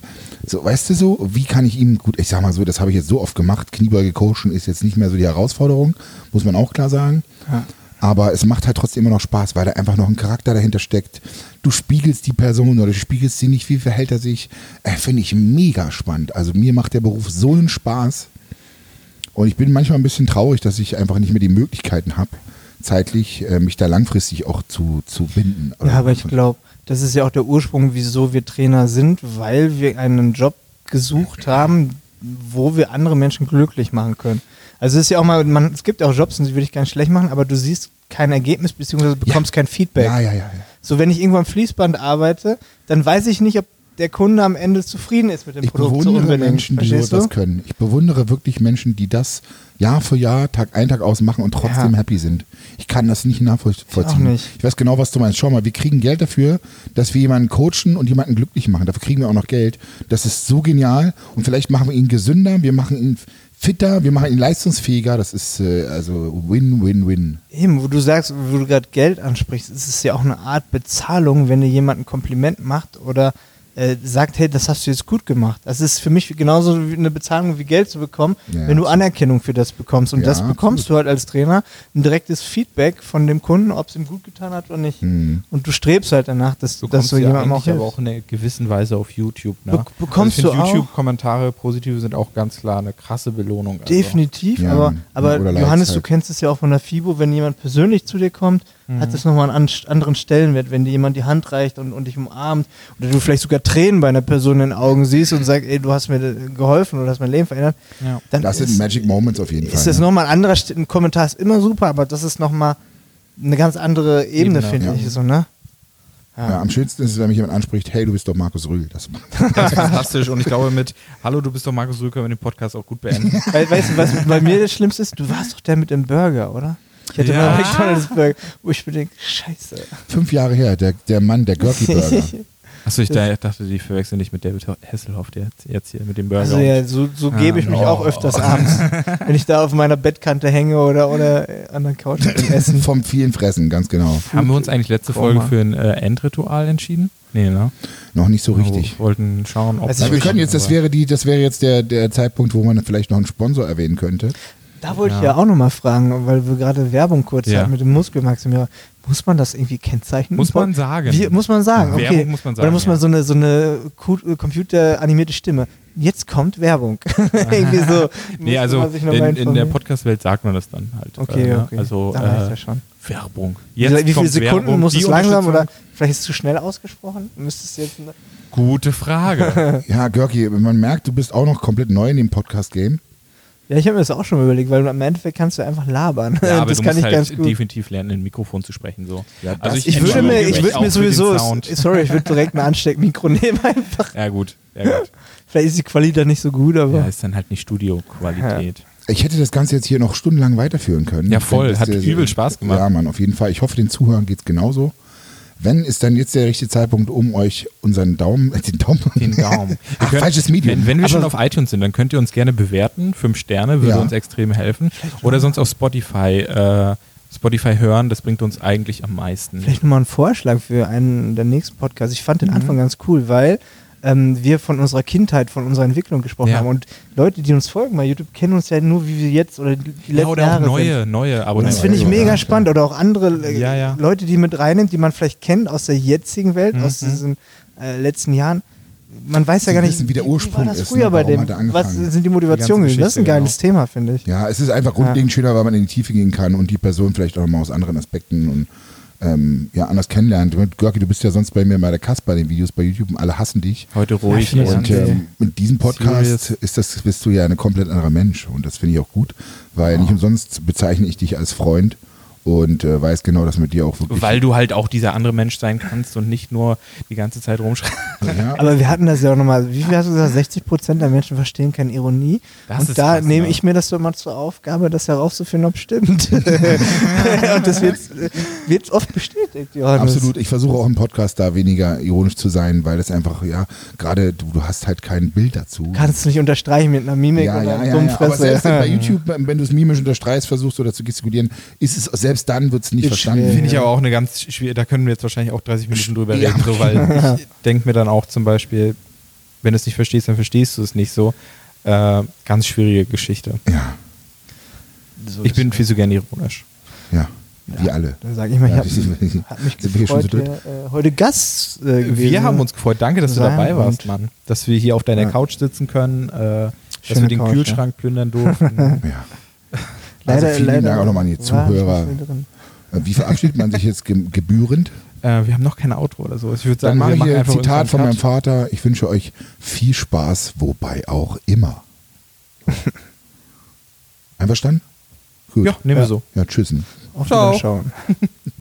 So, weißt du so, wie kann ich ihm gut, ich sag mal so, das habe ich jetzt so oft gemacht, Kniebeuge coachen ist jetzt nicht mehr so die Herausforderung, muss man auch klar sagen. Ja. Aber es macht halt trotzdem immer noch Spaß, weil da einfach noch ein Charakter dahinter steckt. Du spiegelst die Person oder du spiegelst sie nicht, wie verhält er sich. Äh, Finde ich mega spannend. Also mir macht der Beruf so einen Spaß. Und ich bin manchmal ein bisschen traurig, dass ich einfach nicht mehr die Möglichkeiten habe, zeitlich äh, mich da langfristig auch zu, zu binden. Ja, aber ich glaube, das ist ja auch der Ursprung, wieso wir Trainer sind, weil wir einen Job gesucht haben, wo wir andere Menschen glücklich machen können. Also es ist ja auch mal, man, es gibt ja auch Jobs, und die will ich gar nicht schlecht machen, aber du siehst kein Ergebnis beziehungsweise bekommst kein Feedback. Ja, ja, ja. ja. So, wenn ich irgendwo am Fließband arbeite, dann weiß ich nicht, ob der Kunde am Ende zufrieden ist mit dem Ich Produkt. so bewundere unbedingt. Menschen, die sowas du? können. Ich bewundere wirklich Menschen, die das Jahr für Jahr, Tag ein, Tag aus machen und trotzdem Ja. happy sind. Ich kann das nicht nachvollziehen. nicht. Ich weiß genau, was du meinst. Schau mal, wir kriegen Geld dafür, dass wir jemanden coachen und jemanden glücklich machen. Dafür kriegen wir auch noch Geld. Das ist so genial. Und vielleicht machen wir ihn gesünder, wir machen ihn fitter, wir machen ihn leistungsfähiger. Das ist äh, also win, win, win. Eben, wo du sagst, wo du gerade Geld ansprichst, ist es ja auch eine Art Bezahlung, wenn dir jemand ein Kompliment macht oder äh, sagt, hey, das hast du jetzt gut gemacht. Das ist für mich genauso wie eine Bezahlung wie Geld zu bekommen, Ja, wenn du. Anerkennung für das bekommst. Und Ja, das bekommst absolut. du halt als Trainer, ein direktes Feedback von dem Kunden, ob es ihm gut getan hat oder nicht. Mhm. Und du strebst halt danach, dass, Du dass du ja jemandem auch eigentlich aber hilfst. auch in einer gewissen Weise auf YouTube. Ne? Be- bekommst also ich du finde auch? YouTube-Kommentare, positive sind auch ganz klar eine krasse Belohnung. Also. Definitiv, Ja, aber, aber oder Johannes, du kennst es ja auch von der FIBO, wenn jemand persönlich zu dir kommt, Mhm. hat das nochmal einen an- anderen Stellenwert, wenn dir jemand die Hand reicht und, und dich umarmt oder du vielleicht sogar Tränen bei einer Person in den Augen siehst und sagst, ey, du hast mir geholfen oder hast mein Leben verändert, Ja. dann Das ist, sind Magic Moments auf jeden Fall. ist das ne? nochmal ein anderer, St- ein Kommentar ist immer super, aber das ist nochmal eine ganz andere Ebene, Ebene, finde ja. ich, so, ne? Ja, am schönsten ist es, wenn mich jemand anspricht, hey, du bist doch Markus Rühl. Das Das ist fantastisch und ich glaube mit Hallo, du bist doch Markus Rühl, können wir den Podcast auch gut beenden. Weil, weißt du, was bei mir das Schlimmste ist? Du warst doch der mit dem Burger, oder? Ich hatte Ja. mal McDonalds Burger, wo ich mir denke, scheiße. fünf Jahre her, der, der Mann, der Görki Burger. Achso, ich da- dachte, die verwechseln nicht mit David Hasselhoff, der jetzt- hier mit dem Burger. Also ja, so, so gebe ich mich oh. auch öfters abends, wenn ich da auf meiner Bettkante hänge oder, oder äh, an der Couch Essen. Vom vielen Fressen, ganz genau. Haben wir uns eigentlich letzte Koma. Folge für ein äh, Endritual entschieden? Nee, ne? Noch nicht so richtig. Wir wollten schauen, ob Also Na, wir können jetzt, das wäre die, das wäre jetzt der, der Zeitpunkt, wo man vielleicht noch einen Sponsor erwähnen könnte. Da wollte ich Ja. ja auch nochmal fragen, weil wir gerade Werbung kurz Ja. hatten mit dem Muskelmaximierer. Muss man das irgendwie kennzeichnen? Muss man sagen. Wie, muss man sagen, Ja. okay. Werbung muss man Oder sagen, muss man ja. so eine, so eine äh, computeranimierte Stimme. Jetzt kommt Werbung. irgendwie so. Nee, also in, in der. Podcast-Welt sagt man das dann halt. Okay, äh, ne? okay. Also Dann äh, ja schon. Werbung. Wie, wie viele kommt Sekunden Werbung, muss es langsam oder vielleicht ist es zu schnell ausgesprochen? Müsstest du jetzt. Gute Frage. Ja, Görki, man merkt, du bist auch noch komplett neu in dem Podcast-Game. Ja, ich habe mir das auch schon mal überlegt, weil im Endeffekt kannst du einfach labern. Ja, aber das du kann musst ich ganz halt gut. definitiv lernen, in ein Mikrofon zu sprechen. So. Ja, also das- Ich würde mir, ich würde mir sowieso, sorry, ich würde direkt ein Ansteckmikro nehmen einfach. Ja gut, ja gut. Vielleicht ist die Qualität nicht so gut, aber Ja, ist dann halt nicht Studioqualität. Ich hätte das Ganze jetzt hier noch stundenlang weiterführen können. Ja, voll. Hat übel Spaß gemacht. Ja, Mann, auf jeden Fall. Ich hoffe, den Zuhörern geht es genauso. Wenn ist dann jetzt der richtige Zeitpunkt, um euch unseren Daumen, den Daumen, Den Daumen. Ach, könnt- falsches Medium. Wenn, wenn wir Aber- schon auf iTunes sind, dann könnt ihr uns gerne bewerten. Fünf Sterne würde Ja. uns extrem helfen. Oder sonst auf Spotify. Äh, Spotify hören, das bringt uns eigentlich am meisten. vielleicht nochmal ein Vorschlag für einen der nächsten Podcasts. Ich Mhm. fand den Anfang ganz cool, weil ähm, wir von unserer Kindheit, von unserer Entwicklung gesprochen Ja. haben. Und Leute, die uns folgen bei YouTube, kennen uns ja nur, wie wir jetzt oder die letzten Ja, oder auch Jahre neue, sind. neue Abonnenten. das finde ich mega ja, spannend. Oder auch andere äh, Ja, ja. Leute, die mit reinnimmt, die man vielleicht kennt aus der jetzigen Welt, aus Mhm. diesen äh, letzten Jahren. Man weiß ja gar nicht, wissen, wie der Ursprung war das ist, früher ne? bei dem. hat Was sind die Motivationen? Die das ist ein Geschichte, geiles Thema, finde ich. Ja, es ist einfach grundlegend schöner, weil man in die Tiefe gehen kann und die Person vielleicht auch nochmal aus anderen Aspekten und ähm, ja, anders kennenlernt. Görki, du bist ja sonst bei mir bei der Kass bei den Videos bei YouTube und alle hassen dich. Heute ruhig. Ja. Und ähm, mit diesem Podcast Serious. ist das, bist du ja ein komplett anderer Mensch. Und das finde ich auch gut, weil nicht umsonst bezeichne ich dich als Freund und äh, weiß genau, dass mit dir auch wirklich. Weil du halt auch dieser andere Mensch sein kannst und nicht nur die ganze Zeit rumschreibst. ja, Aber wir hatten das ja auch nochmal, wie viel hast du gesagt, 60 Prozent der Menschen verstehen keine Ironie. Das und da krass, nehme ne? ich mir das so immer zur Aufgabe, das herauszufinden, ob es stimmt. und das wird, wird oft bestätigt, Johannes. Absolut. Ich versuche auch im Podcast da weniger ironisch zu sein, weil das einfach, ja, gerade du, du hast halt kein Bild dazu. Kannst du nicht unterstreichen mit einer Mimik ja, oder ja, einer ja, ja. Aber selbst bei YouTube, wenn du es mimisch unterstreichst, versuchst oder zu gestikulieren, ist es selbst dann wird es nicht Ist verstanden. Finde ich aber auch eine ganz schwierige, da können wir jetzt wahrscheinlich auch 30 Minuten drüber Ja. reden, so, weil ich denke mir dann auch zum Beispiel, wenn du es nicht verstehst, dann verstehst du es nicht so. Äh, ganz schwierige Geschichte. Ja, So Ich bin viel zu gern ironisch. ja, wie alle. Dann sage ich mal, ich Ja, habe hab mich gefreut, hier, äh, heute Gast äh, gewesen. Wir haben uns gefreut. Danke, dass du dabei warst, Mann. Dass wir hier auf deiner Ja. Couch sitzen können, äh, dass wir den Couch, Kühlschrank plündern durften. Ja. Leider, also vielen leider Dank auch nochmal an die Zuhörer. Äh, Wie verabschiedet man sich jetzt ge gebührend? äh, wir haben noch kein Outro oder so. Ich würde Dann sagen, mache wir ich ein Zitat von meinem. Vater. Ich wünsche euch viel Spaß, wobei auch immer. Einverstanden? Gut. Ja, nehmen wir so. Ja, tschüssen. Auf Ciao. Wiederschauen.